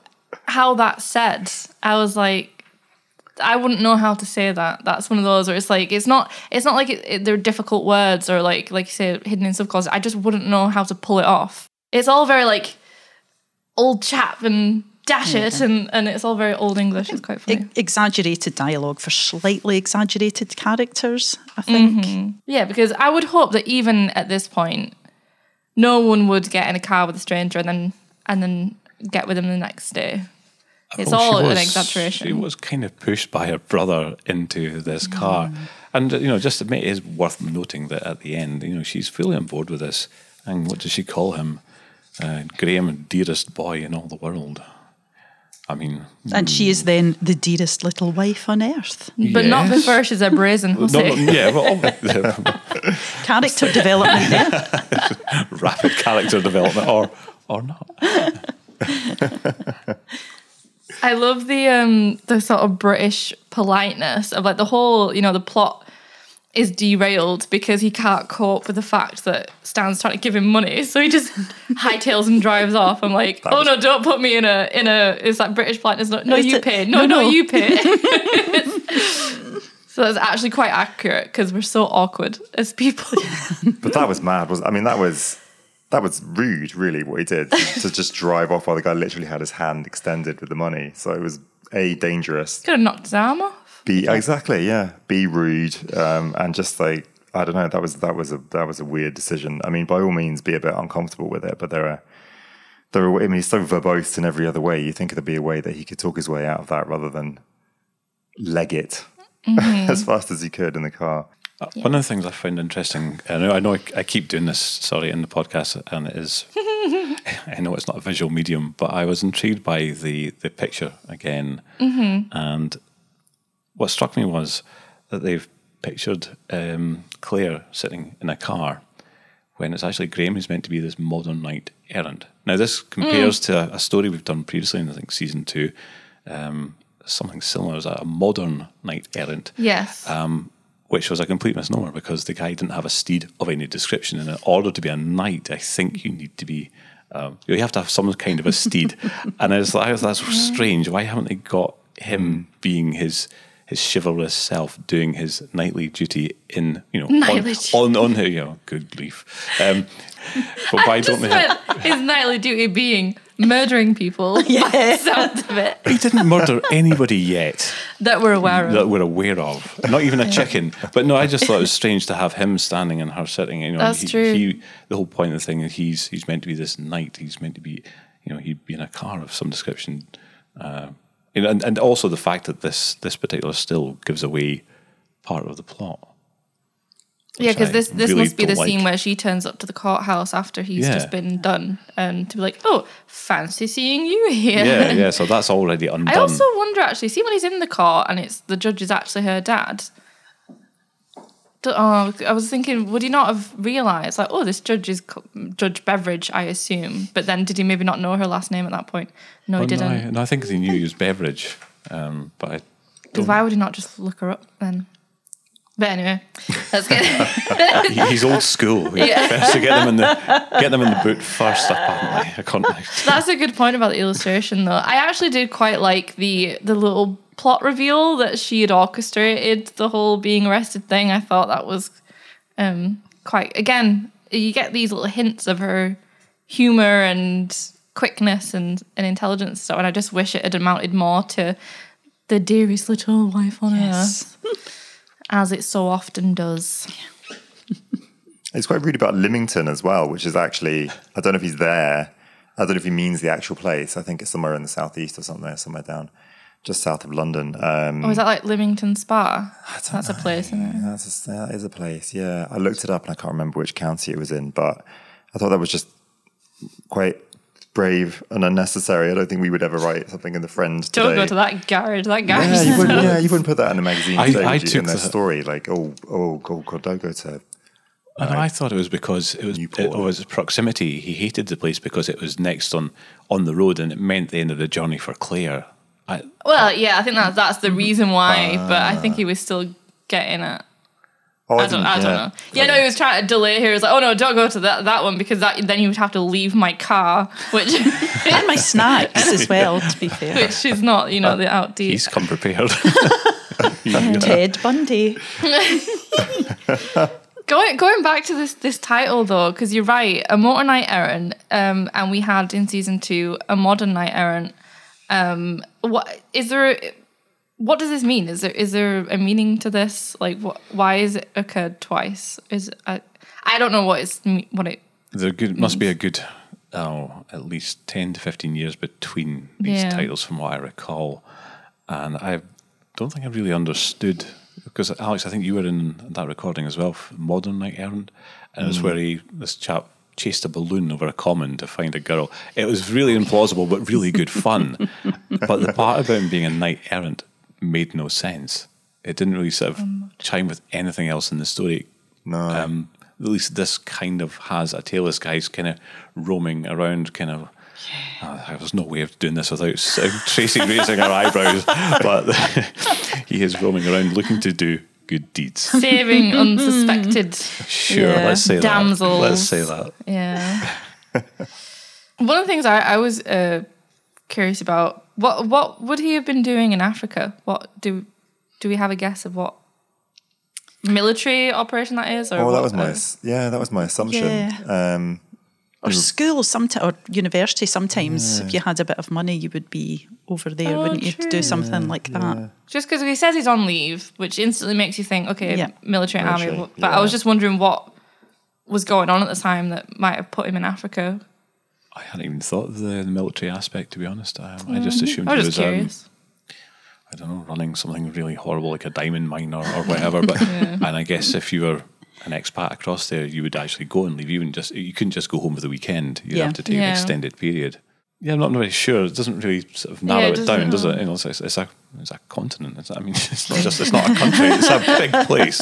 how that said. I was like, I wouldn't know how to say that. That's one of those where it's like it's not it's not like it, it, they're difficult words or like like you say hidden in subclause. I just wouldn't know how to pull it off. It's all very like old chap and dash it and and it's all very old English. It's quite funny. e- exaggerated dialogue for slightly exaggerated characters. I think. Mm-hmm. Yeah, because I would hope that even at this point, no one would get in a car with a stranger and then and then get with him the next day. It's Oh, she all an exaggeration. She was kind of pushed by her brother into this car. And, you know, just admit it is worth noting that at the end, you know, she's fully on board with this. And what does she call him? Uh, Graham, dearest boy in all the world. I mean, And she is then the dearest little wife on earth. but not yes. before she's a brazen no, hussy. no, yeah, well, (laughs) Character development there. (laughs) rapid character development, or or not. (laughs) I love the um the sort of British politeness of like the whole, you know, the plot is derailed because he can't cope with the fact that Stan's trying to give him money. So he just (laughs) hightails and drives off. I'm like, That oh was- no, don't put me in a in a it's like British politeness. No, no, you it- pay. (laughs) No, no, no, no. you pay. (laughs) so that's actually quite accurate because we're so awkward as people. But that was mad. Was I mean that was that was rude, really, what he did to just drive off while the guy literally had his hand extended with the money. So it was a dangerous. Could have knocked his arm off. Be exactly, yeah. Be rude, um, and just like I don't know. That was that was a that was a weird decision. I mean, by all means, be a bit uncomfortable with it, but there are there are. I mean, he's so verbose in every other way. You think there'd be a way that he could talk his way out of that rather than leg it (laughs) as fast as he could in the car. Uh, One of the things I found interesting, I know I, know I, I keep doing this, sorry, in the podcast, and it is, (laughs) I know it's not a visual medium, but I was intrigued by the, the picture again. And what struck me was that they've pictured um, Claire sitting in a car when it's actually Graham who's meant to be this modern knight errant. Now, this compares to a, a story we've done previously in, I think, season two. Um, something similar as a modern knight errant Yes. um, which was a complete misnomer because the guy didn't have a steed of any description. And in order to be a knight, I think you need to be, um, you have to have some kind of a steed. (laughs) and I was like, that's strange. Why haven't they got him being his his chivalrous self doing his knightly duty in, you know, Knightly on, on, on, you know, good leaf. Um, but (laughs) why don't they have, his nightly duty being murdering people. (laughs) Yeah. Sounds of it he didn't murder (laughs) anybody yet. that we're aware of. that we're aware of. Not even a chicken. But no, I just thought it was strange to have him standing and her sitting. You know, That's he, true. He, the whole point of the thing is he's he's meant to be this knight. He's meant to be, you know, he'd be in a car of some description. Uh, you know, and, and also the fact that this this particular still gives away part of the plot. Yeah, because this this really must be the don't scene where she turns up to the courthouse after he's Yeah. just been done, and to be like, "Oh, fancy seeing you here." Yeah, yeah. (laughs) So that's already undone. I also wonder actually, see when he's in the court and it's the judge is actually her dad. Oh, I was thinking, would he not have realised, like, oh, this judge is Judge Beveridge, I assume. But then, did he maybe not know her last name at that point? No, Well, he I, didn't. no, I think he knew he was Beveridge, um, but I why would he not just look her up then? But anyway, that's good. (laughs) he's old school. Yeah. Best to get them in the get them in the boot first. Apparently, I can't. (laughs) That's a good point about the illustration, though. I actually did quite like the the little plot reveal that she had orchestrated the whole being arrested thing. I thought that was um, quite. Again, you get these little hints of her humor and quickness and, and intelligence and stuff, and I just wish it had amounted more to the dearest little wife on Yes. earth, (laughs) as it so often does. (laughs) It's quite rude about Lymington as well, which is actually I don't know if he's there. I don't know if he means the actual place. I think it's somewhere in the southeast or somewhere, somewhere down just south of London. Um, Oh, is that like Leamington Spa? That's a place, isn't it? That's a, that is a place. Yeah, I looked it up and I can't remember which county it was in, but I thought that was just quite brave and unnecessary. I don't think we would ever write something in the Friend today. Don't go to that garage. That garage. Yeah, you wouldn't, yeah, you wouldn't put that in a magazine I- today, I would you, took in their the- story. Like, oh, oh, God, God, don't go to. And I thought it was because it was Newport. it was proximity. He hated the place because it was next on on the road, and it meant the end of the journey for Claire. I, Well, yeah, I think that's that's the reason why, but I think ah. he was still getting it. Oh, I don't, didn't- I don't know. Yeah, no, he was trying to delay here. He was like, oh no, don't go to that, that one because that then he would have to leave my car, which (laughs) and my snacks (laughs) as well, to be fair. which is not, you know, the outdeed. he's come prepared. (laughs) Ted Bundy. Going going back to this this title though, because you're right, a motor knight errant, um, and we had in season two a modern knight errant. Um, what is there? What does this mean? Is there is there a meaning to this? Like, what? Why is it occurred twice? Is I I don't know what it's what it. there good, must be a good, oh, at least ten to fifteen years between these Yeah. titles, from what I recall, and I don't think I really understood because Alex, I think you were in that recording as well, Modern Knight Errant, and it was mm. where he this chap chased a balloon over a common to find a girl. It was really implausible, but really good fun. (laughs) but the part about him being a knight errant made no sense. It didn't really sort of chime with anything else in the story. No. Um, at least this kind of has a tail. This guy's kind of roaming around, kind of. Uh, there's no way of doing this without s- (laughs) Tracy raising her eyebrows, (laughs) but (laughs) he is roaming around looking to do good deeds. Saving unsuspected. Sure, Yeah. let's say Damsels. that. Let's say that. Yeah. One of the things I, I was uh, curious about what what would he have been doing in Africa? What do do we have a guess of what military operation that is? Or Oh, what, that was my uh, yeah, that was my assumption. Yeah. Um, Or school, sometimes, or university. Sometimes, if you had a bit of money, you would be over there, Oh, wouldn't you, to do something like that? just because he says he's on leave, which instantly makes you think, okay, Yeah. military, Military, army. But I was just wondering what was going on at the time that might have put him in Africa. I hadn't even thought of the, the military aspect, to be honest. Um, I just assumed I he was was, just um. I don't know, running something really horrible like a diamond mine or, or whatever. But (laughs) and I guess if you were an expat across there, you would actually go and leave. You wouldn't just you couldn't just go home for the weekend. You'd Yeah. have to take an extended period. Yeah, I'm not really sure. It doesn't really sort of narrow Yeah, it it, down, does it? You know, it's, it's, a it's a continent. It's, I mean, (laughs) it's not just it's not a country. (laughs) It's a big place.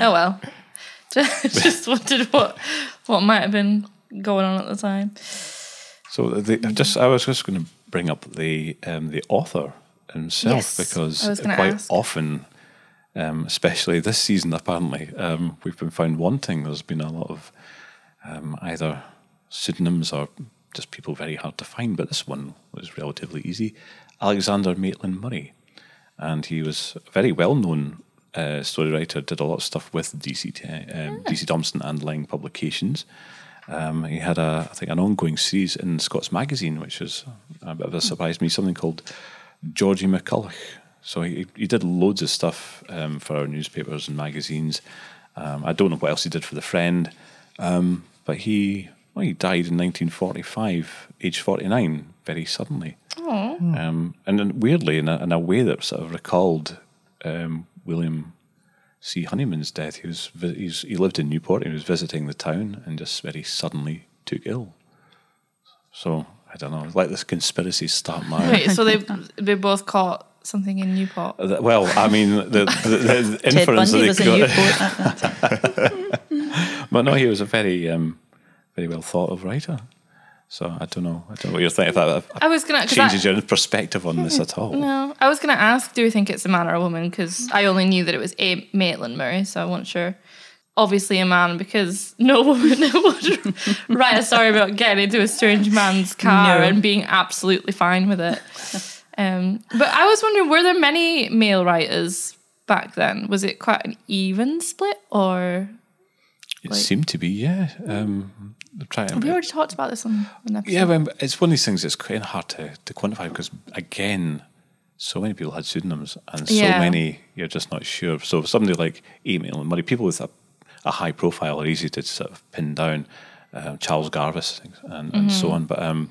Oh well. Just, just wondered what what might have been going on at the time. So the, just I was just going to bring up the um, the author himself Yes, because I was gonna quite ask. often, um, especially this season, apparently um, we've been found wanting. There's been a lot of um, either pseudonyms or just people very hard to find, but this one was relatively easy. Alexander Maitland Murray, and he was a very well known uh, story writer. Did a lot of stuff with DC um, DC Thomson and Leng Publications. Um, he had a, I think, an ongoing series in Scots Magazine, which was a bit of a surprise to me. Something called Georgie McCulloch. So he, he did loads of stuff um, for our newspapers and magazines. Um, I don't know what else he did for the Friend, um, but he well, he died in 1945, age 49, very suddenly. Um, and then weirdly, in a, in a way that sort of recalled um, William C. Honeyman's death. He was he's, he lived in Newport. He was visiting the town and just very suddenly took ill. So I don't know. Like this conspiracy start my Wait, so they (laughs) they both caught something in Newport. Uh, Well, I mean, the, the, the (laughs) Ted inference Bundy that was they in got, Newport at that time. but no, he was a very, um, very well thought of writer. So I don't know. I don't know what you're thinking. If that I was gonna changes I- your perspective on this at all. No, I was going to ask, do you think it's a man or a woman? Because I only knew that it was a Maitland Murray, so I wasn't sure. Obviously, a man because no woman (laughs) would write a story about getting into a strange man's car No. and being absolutely fine with it. Um, but I was wondering, were there many male writers back then? Was it quite an even split, or It Like- seemed to be, yeah. Um, I'm trying to we already talked about this on an episode? Yeah, it's one of these things that's of hard to, to quantify because, again, so many people had pseudonyms and so Yeah. many you're just not sure. So, somebody like Maitland Murray, people with a, a high profile are easy to sort of pin down. Um, Charles Garvice and, and so on. But um,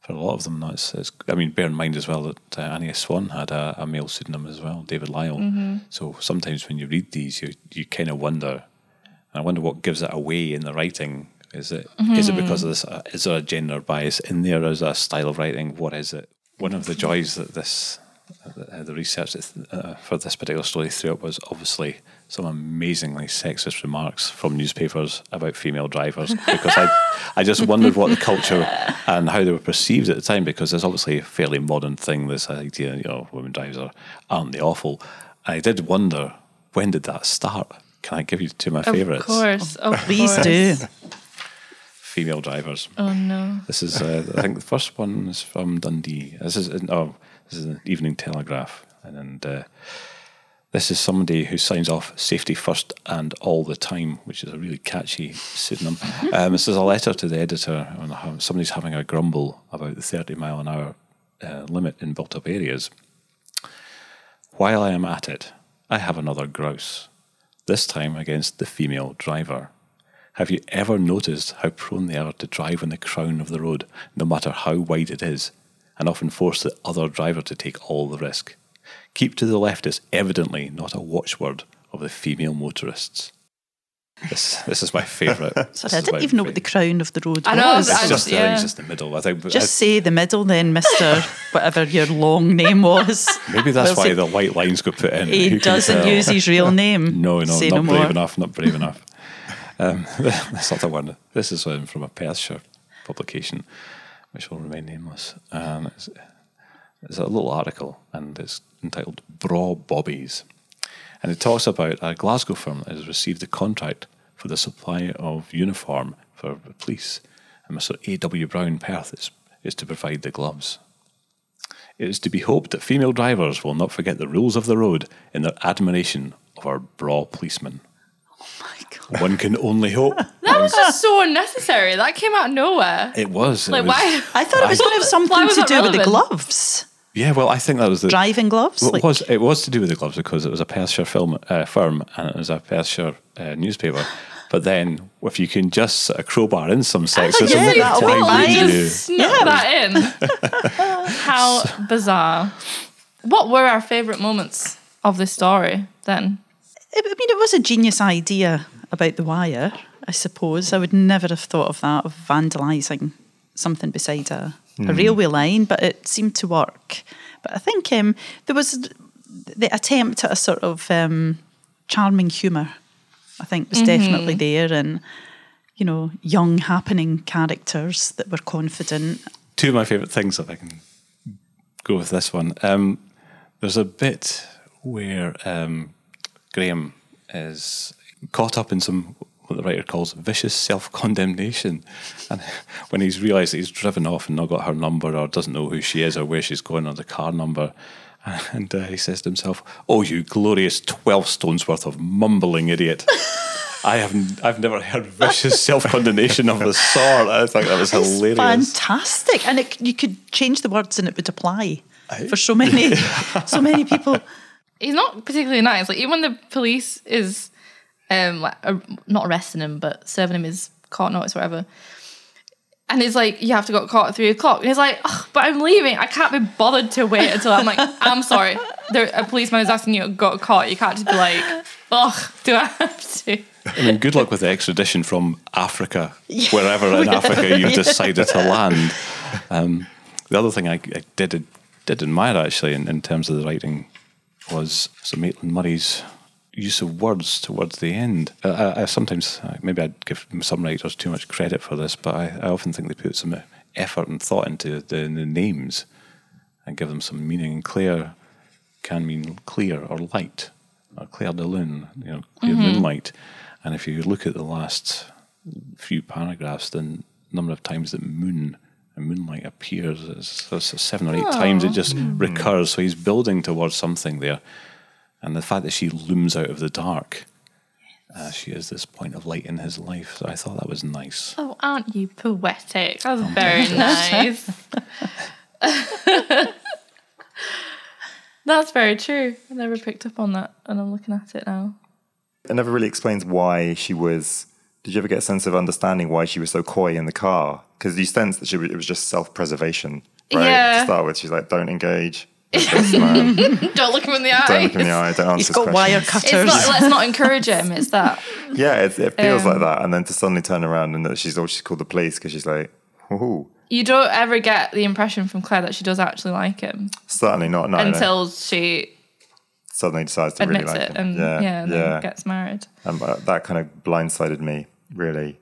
for a lot of them, no, it's, I mean, bear in mind as well that uh, Annie Swan had a, a male pseudonym as well, David Lyall. So, sometimes when you read these, you, you kind of wonder, and I wonder what gives it away in the writing. Is it is it because of this? Uh, is there a gender bias in there? Is there a style of writing? What is it? One of the joys that this uh, the research uh, for this particular story threw up was obviously some amazingly sexist remarks from newspapers about female drivers (laughs) because I I just wondered what the culture and how they were perceived at the time because there's obviously a fairly modern thing this idea you know women drivers are aren't they awful I did wonder when did that start can I give you two of my favourites Of favourites course, of Please do. Female drivers Oh no. This is, uh, I think, the first one is from Dundee. This is, oh, this is an Evening Telegraph, and uh, this is somebody who signs off "Safety First and All the Time," which is a really catchy pseudonym. (laughs) Um, this is a letter to the editor somebody's having a grumble about the thirty mile an hour uh, limit in built-up areas. While I am at it, I have another grouse. This time against the female driver. Have you ever noticed how prone they are to drive on the crown of the road, no matter how wide it is, and often force the other driver to take all the risk? Keep to the left is evidently not a watchword of the female motorists. This, this is my favourite. (laughs) Sorry, I didn't even know what the crown of the road I know, was. It's just, yeah. it's just the middle. I think Just say the middle then, Mister. (laughs) whatever your long name was. maybe that's Well, why see, the white lines got put in. He can doesn't tell? use his real name. (laughs) No, no, Say not no brave more. enough, not brave enough. Um, (laughs) that's one. This is um, from a Perthshire publication, which will remain nameless. It's, it's a little article, and it's entitled "Braw Bobbies." And it talks about a Glasgow firm that has received a contract for the supply of uniform for the police. And Mr. A.W. Brown Perth is, is to provide the gloves. It is to be hoped that female drivers will not forget the rules of the road in their admiration of our braw policemen. My God. One can only hope. (laughs) That was just so unnecessary. That came out of nowhere. It was. it like, was- why? I thought it was I- going to have Why something was to that do with the relevant? gloves. Yeah, well, I think that was the Driving gloves? Well, Like- it was it was to do with the gloves because it was a Perthshire film uh, firm and it was a Perthshire uh, newspaper. But then, if you can just sort of crowbar in some sexism, yeah, that'll be why wouldn't you? just snuck that in. (laughs) How bizarre. What were our favourite moments of this story then? I mean, it was a genius idea about the wire, I suppose. I would never have thought of that, of vandalising something beside a, a railway line, but it seemed to work. But I think um, there was the attempt at a sort of um, charming humour, I think, was definitely there. And, you know, young, happening characters that were confident. Two of my favourite things, if I can go with this one. Um, there's a bit where um, Graham is caught up in some what the writer calls vicious self-condemnation, and (laughs) when he's realised that he's driven off and not got her number or doesn't know who she is or where she's going or the car number. (laughs) And uh, he says to himself, "Oh, you glorious twelve stones worth of mumbling idiot! (laughs) I have I've never heard vicious self condemnation of the sort. I think that was It's hilarious. fantastic. And it, you could change the words and it would apply for so many, so many people. He's not particularly nice. Like even when the police is um like ar- not arresting him but serving him his court notice or whatever. And he's like, you have to go to court at three o'clock. And he's like, "Ugh, but I'm leaving. I can't be bothered to wait until I'm like, (laughs) I'm sorry. There, a policeman is asking you to go to court. You can't just be like, ugh, do I have to? I mean, good luck with the extradition from Africa, wherever in (laughs) Africa you've decided to land. Um, the other thing I, I did did admire actually in, in terms of the writing was Sir Maitland Murray's use of words towards the end. Uh, I, I sometimes maybe I'd give some writers too much credit for this, but I, I often think they put some effort and thought into the, the names and give them some meaning. Claire can mean clear or light, or Clair de Lune, you know, clear moonlight. And if you look at the last few paragraphs, the number of times that moon and moonlight appears, it's, it's seven or eight times it just recurs. So he's building towards something there. And the fact that she looms out of the dark, uh, she is this point of light in his life. So I thought that was nice. Oh, aren't you poetic? That was very nice. (laughs) That's very true. I never picked up on that, and I'm looking at it now. It never really explains why she was. Did you ever get a sense of understanding why she was so coy in the car? Because you sense that she was, it was just self preservation, right? Yeah. To start with, she's like, "Don't engage with this man. (laughs) Don't look him in the eye. Don't look him in the eye. Don't answer He's his got wire questions." It's cutters. not. Let's not encourage him. It's that. (laughs) Yeah, it, it feels Um, like that, and then to suddenly turn around and that she's oh, she's called the police because she's like, "Ooh, You don't ever get the impression from Claire that she does actually like him certainly not." No, no. until she suddenly decides to admits really like it him. and yeah, yeah, and yeah. then gets married. Um, uh, that kind of blindsided me, really.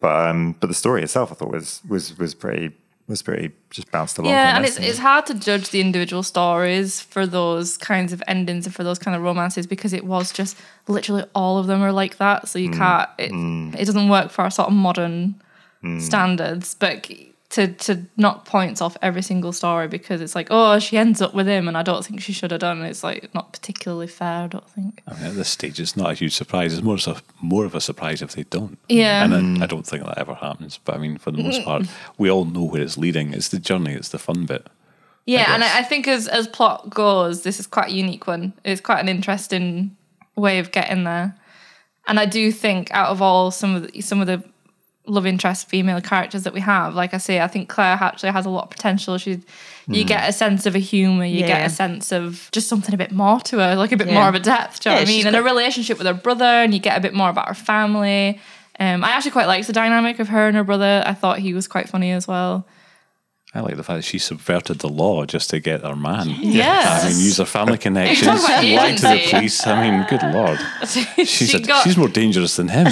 But um, but the story itself, I thought was was was pretty was pretty just bounced along. Yeah, and it's it's hard to judge the individual stories for those kinds of endings and for those kind of romances because it was just literally all of them are like that. So you Mm, can't. It, it doesn't work for our sort of modern Mm. standards, but. To, to knock points off every single story because it's like oh she ends up with him and I don't think she should have done it's like not particularly fair I don't think I mean, at this stage, it's not a huge surprise. It's more, so- more of a surprise if they don't. Yeah. And Mm. I, I don't think that ever happens. But I mean, for the most part, we all know where it's leading. It's the journey, it's the fun bit. Yeah, and. I, I think as as plot goes, this is quite a unique one. It's quite an interesting way of getting there, and I do think out of all some of the, some of the love interest female characters that we have, like I say, I think Claire actually has a lot of potential. She, you get a sense of a humor, you get a sense of just something a bit more to her, like a bit Yeah. more of a depth. Do you know what I she's mean? And a relationship with her brother, and you get a bit more about her family. Um, I actually quite liked the dynamic of her and her brother. I thought he was quite funny as well. I like the fact that she subverted the law just to get her man. Yes. I mean, use her family (laughs) connections, Talk about lied to the police. I mean, good lord. (laughs) She's, she a, got she's more dangerous than him.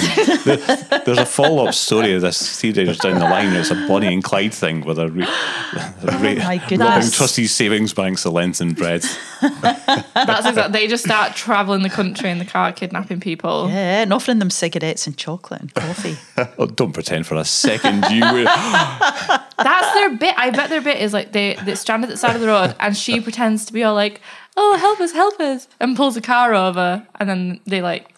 There- There's a follow up story of this three days down the line. It's a Bonnie and Clyde thing with a re, re, (laughs) oh my robbing goodness. trustees' savings banks of length and breadth. That's exactly. They just start traveling the country in the car, kidnapping people. Yeah, and offering them cigarettes and chocolate and coffee. Oh, don't pretend for a second you were. That's their bit. I bet their bit is like they they stranded at the side of the road, and she pretends to be all like, "Oh, help us, help us," and pulls a car over, and then they like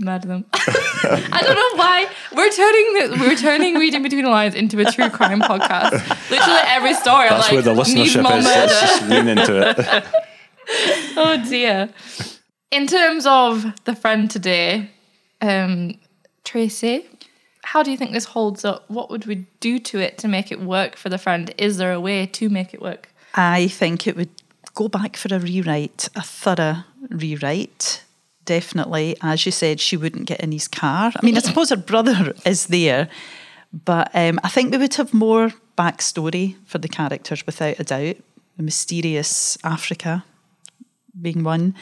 murder them. (laughs) I don't know why we're turning the, we're turning reading between the lines into a true crime podcast. Literally every story. That's I'm where like, the listenership is. murder. Let's just lean into it. (laughs) oh dear. In terms of the friend today, um, Tracy, how do you think this holds up? What would we do to it to make it work for the friend? Is there a way to make it work? I think it would go back for a rewrite, a thorough rewrite. Definitely. As you said, she wouldn't get in his car. I mean, I suppose her brother (laughs) is there, but um, I think we would have more backstory for the characters without a doubt. The mysterious Africa being one.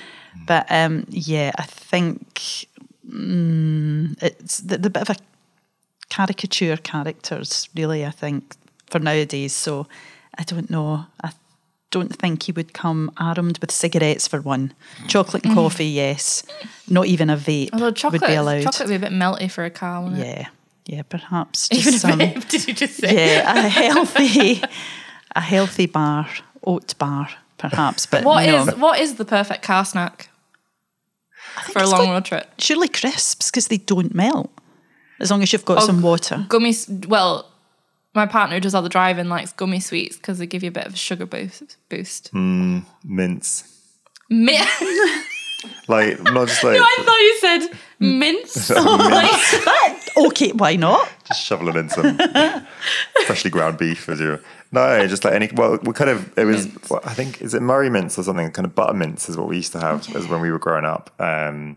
But um, yeah, I think mm, it's the, the bit of a caricature characters, really, I think, for nowadays. So I don't know. I don't think he would come armed with cigarettes for one. Chocolate and mm. coffee, yes. Not even a vape Although chocolate, would be allowed. chocolate would be a bit melty for a car, wouldn't it? Yeah, yeah, perhaps (laughs) Even just a some. vape, (laughs) did you just say? Yeah, a (laughs) healthy, a healthy bar, oat bar, perhaps. But What no. is what is the perfect car snack I think for a it's long got- road trip? Surely crisps because they don't melt as long as you've got Oh, some water. Gummy. Well, my partner who does all the driving likes gummy sweets because they give you a bit of a sugar boost. Boost. Mints. Mi- (laughs) Like, not just like (laughs) No, I thought you said mints. (laughs) Like- Okay, why not? just shoveling in some freshly ground beef as you. No, just like any. Well, we kind of it was. Mints. well, I think is it Murray mints or something. Kind of butter mints is what we used to have as when we were growing up. Um,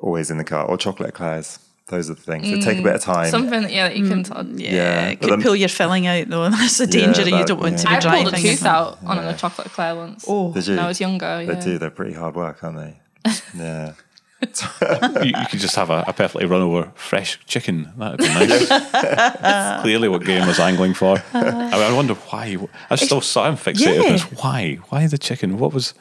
always in the car or chocolate eclairs. Those are the things. They take a mm. bit of time. Something that, yeah, that you can. Mm. sort of- Yeah, Yeah, it but could then- pull your filling out though. (laughs) That's a danger that you that- don't want to be yeah. I driving. pulled a tooth out on a chocolate eclair once. Oh, Did you? When I was younger. They Yeah. do. They're pretty hard work, aren't they? (laughs) Yeah. (laughs) You, you could just have a, a perfectly run over fresh chicken. That would be nice. That's clearly what Graham was angling for. I, mean, I wonder why. I still saw him fixated on Yeah. this. Why? Why the chicken? What was?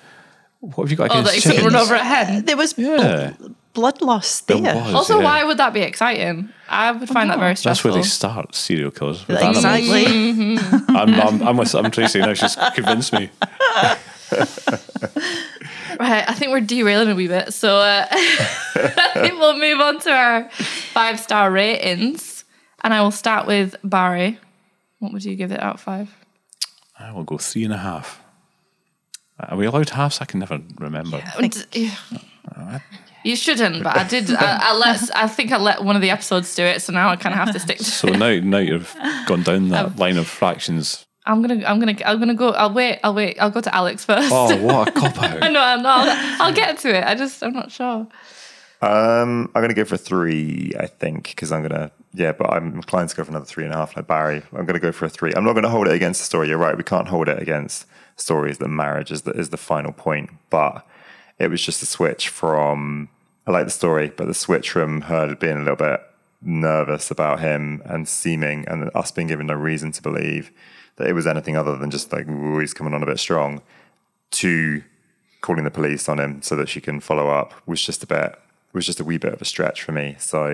What have you got Oh, against that you couldn't chickens? run over a hen. there was Yeah. bl- bloodlust There there. was. Also, yeah. why would that be exciting? I would find that very stressful. That's where they start serial killers. with animals. Exactly. (laughs) I'm, I'm, I'm with I'm Tracy now. She's convinced me. (laughs) Right, I think we're derailing a wee bit. So uh, (laughs) I think we'll move on to our five star ratings. And I will start with Barry. What would you give it out of five? I will go three and a half. Are we allowed halves? I can never remember. You shouldn't, but I did. I, I let. I think I let one of the episodes do it, so now I kind of have to stick to. So now, now you've gone down that line of fractions. I'm gonna. I'm gonna. I'm gonna go. I'll wait. I'll wait. I'll go to Alex first. Oh, what a (laughs) cop I out! know. I'm not. I'll, I'll get to it. I just. I'm not sure. Um, I'm going to go for three, I think, because I'm going to, yeah, but I'm inclined to go for another three and a half like Barry. I'm going to go for a three. I'm not going to hold it against the story. You're right. We can't hold it against stories that marriage is the, is the final point. But it was just a switch from, I like the story, but the switch from her being a little bit nervous about him and seeming, and us being given no reason to believe that it was anything other than just like, ooh, he's coming on a bit strong, to calling the police on him so that she can follow up was just a bit was just a wee bit of a stretch for me. So,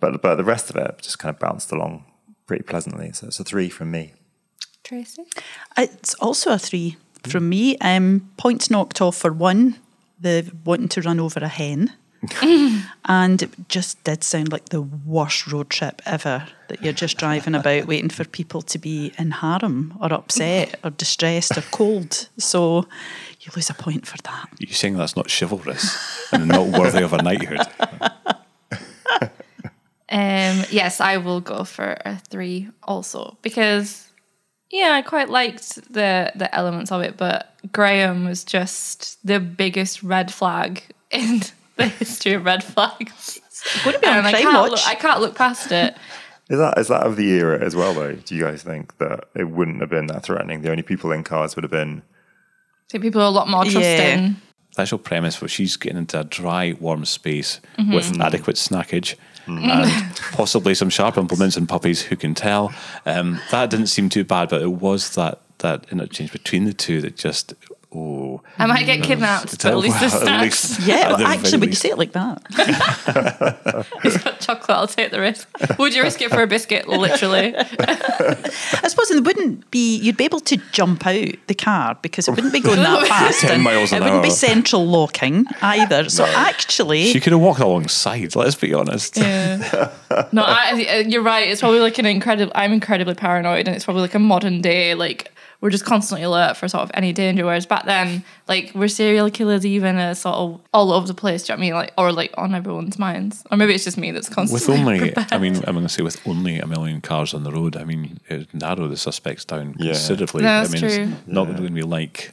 but but the rest of it just kind of bounced along pretty pleasantly. So it's a three from me. Tracy. It's also a three from me. Um, points knocked off for one, the wanting to run over a hen. (laughs) and it just did sound like the worst road trip ever that you're just driving about waiting for people to be in harem or upset (laughs) or distressed or cold. So you lose a point for that. You're saying that's not chivalrous and not worthy of a knighthood? (laughs) Um, yes, I will go for a three also because yeah, I quite liked the the elements of it, but Graham was just the biggest red flag (laughs) in the history of red flags. Going to be on And I can't, watch. look, I can't look past it. Is that is that of the era as well though? Do you guys think that it wouldn't have been that threatening? The only people in cars would have been I think people are a lot more Yeah. trusting. The actual premise where she's getting into a dry, warm space Mm-hmm. with adequate snackage and (laughs) possibly some sharp implements and puppies, who can tell? Um, that didn't seem too bad, but it was that that interchange between the two that just oh, I might get kidnapped, but at least there's (laughs) Well, at snacks. least- Yeah, at well, actually, very when you least. say it like that, (laughs) It's got chocolate. I'll take the risk. Would you risk it for a biscuit? Literally. I suppose it wouldn't be. You'd be able to jump out the car because it wouldn't be going that (laughs) fast. 10 miles an it wouldn't be central locking either. So actually, she could have walked alongside. Let's be honest. Yeah. No, I, I- you're right. It's probably like an incredible. I'm incredibly paranoid, and it's probably like a modern day. Like we're just constantly alert for sort of any danger. Whereas back then, like we're serial killers, even uh, sort of all over the place. Do you know what I mean? Like or like on everyone's minds, or maybe it's just me that's constantly. With only, (laughs) prepared. I mean, I'm going to say with only a million cars on the road, I mean, it narrowed the suspects down Yeah. considerably. No, I that's mean, true. it's not going to be like,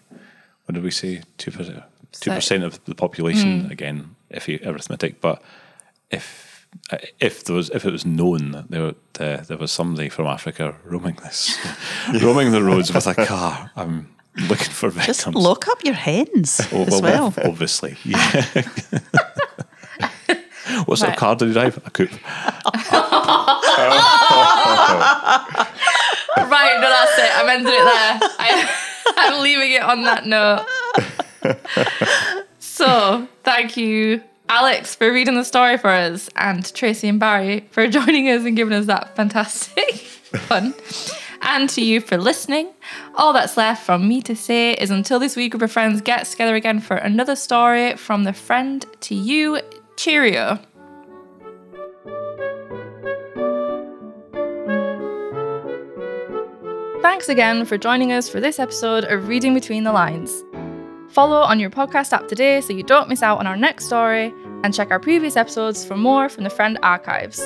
what did we say? 2%, 2% of the population, Hmm. again, if you arithmetic, but if if there was if it was known that there, uh, there was somebody from Africa roaming this (laughs) roaming the roads with a car, I'm looking for victims. just lock up your hens Oh, as well. Obviously, yeah. (laughs) what sort Right. of car did you drive? A coupe. (laughs) right, no, that's it. I'm ending it there. I, I'm leaving it on that note. so, thank you, Alex, for reading the story for us, and Tracy and Barry for (laughs) joining us and giving us that fantastic (laughs) fun. And to you for listening. All that's left from me to say is until this week, group of friends gets together again for another story from the friend to you, cheerio. Thanks again for joining us for this episode of Reading Between the Lines. Follow on your podcast app today so you don't miss out on our next story, and check our previous episodes for more from the Friend Archives.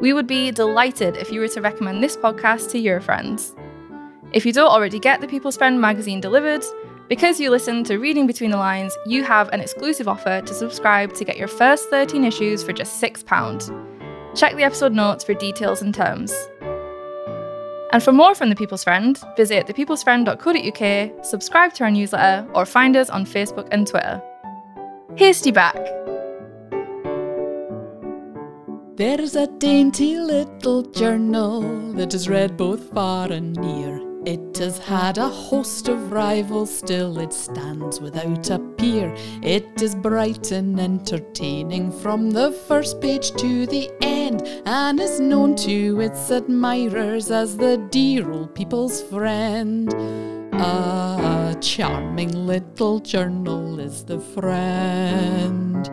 We would be delighted if you were to recommend this podcast to your friends. If you don't already get the People's Friend magazine delivered, because you listen to Reading Between the Lines, you have an exclusive offer to subscribe to get your first 13 issues for just £6. Check the episode notes for details and terms. And for more from The People's Friend, visit thepeoplesfriend.co.uk, subscribe to our newsletter, or find us on Facebook and Twitter. Hasty back. There's a dainty little journal that is read both far and near. It has had a host of rivals, still it stands without a peer. It is bright and entertaining from the first page to the end, and is known to its admirers as the dear old people's friend. A charming little journal is the friend.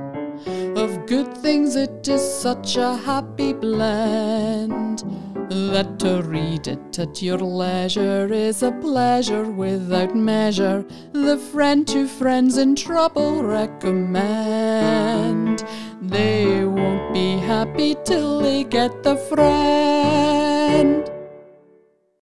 Of good things, it is such a happy blend that to read it at your leisure is a pleasure without measure. The friend to friends in trouble recommend. They won't be happy till they get the friend.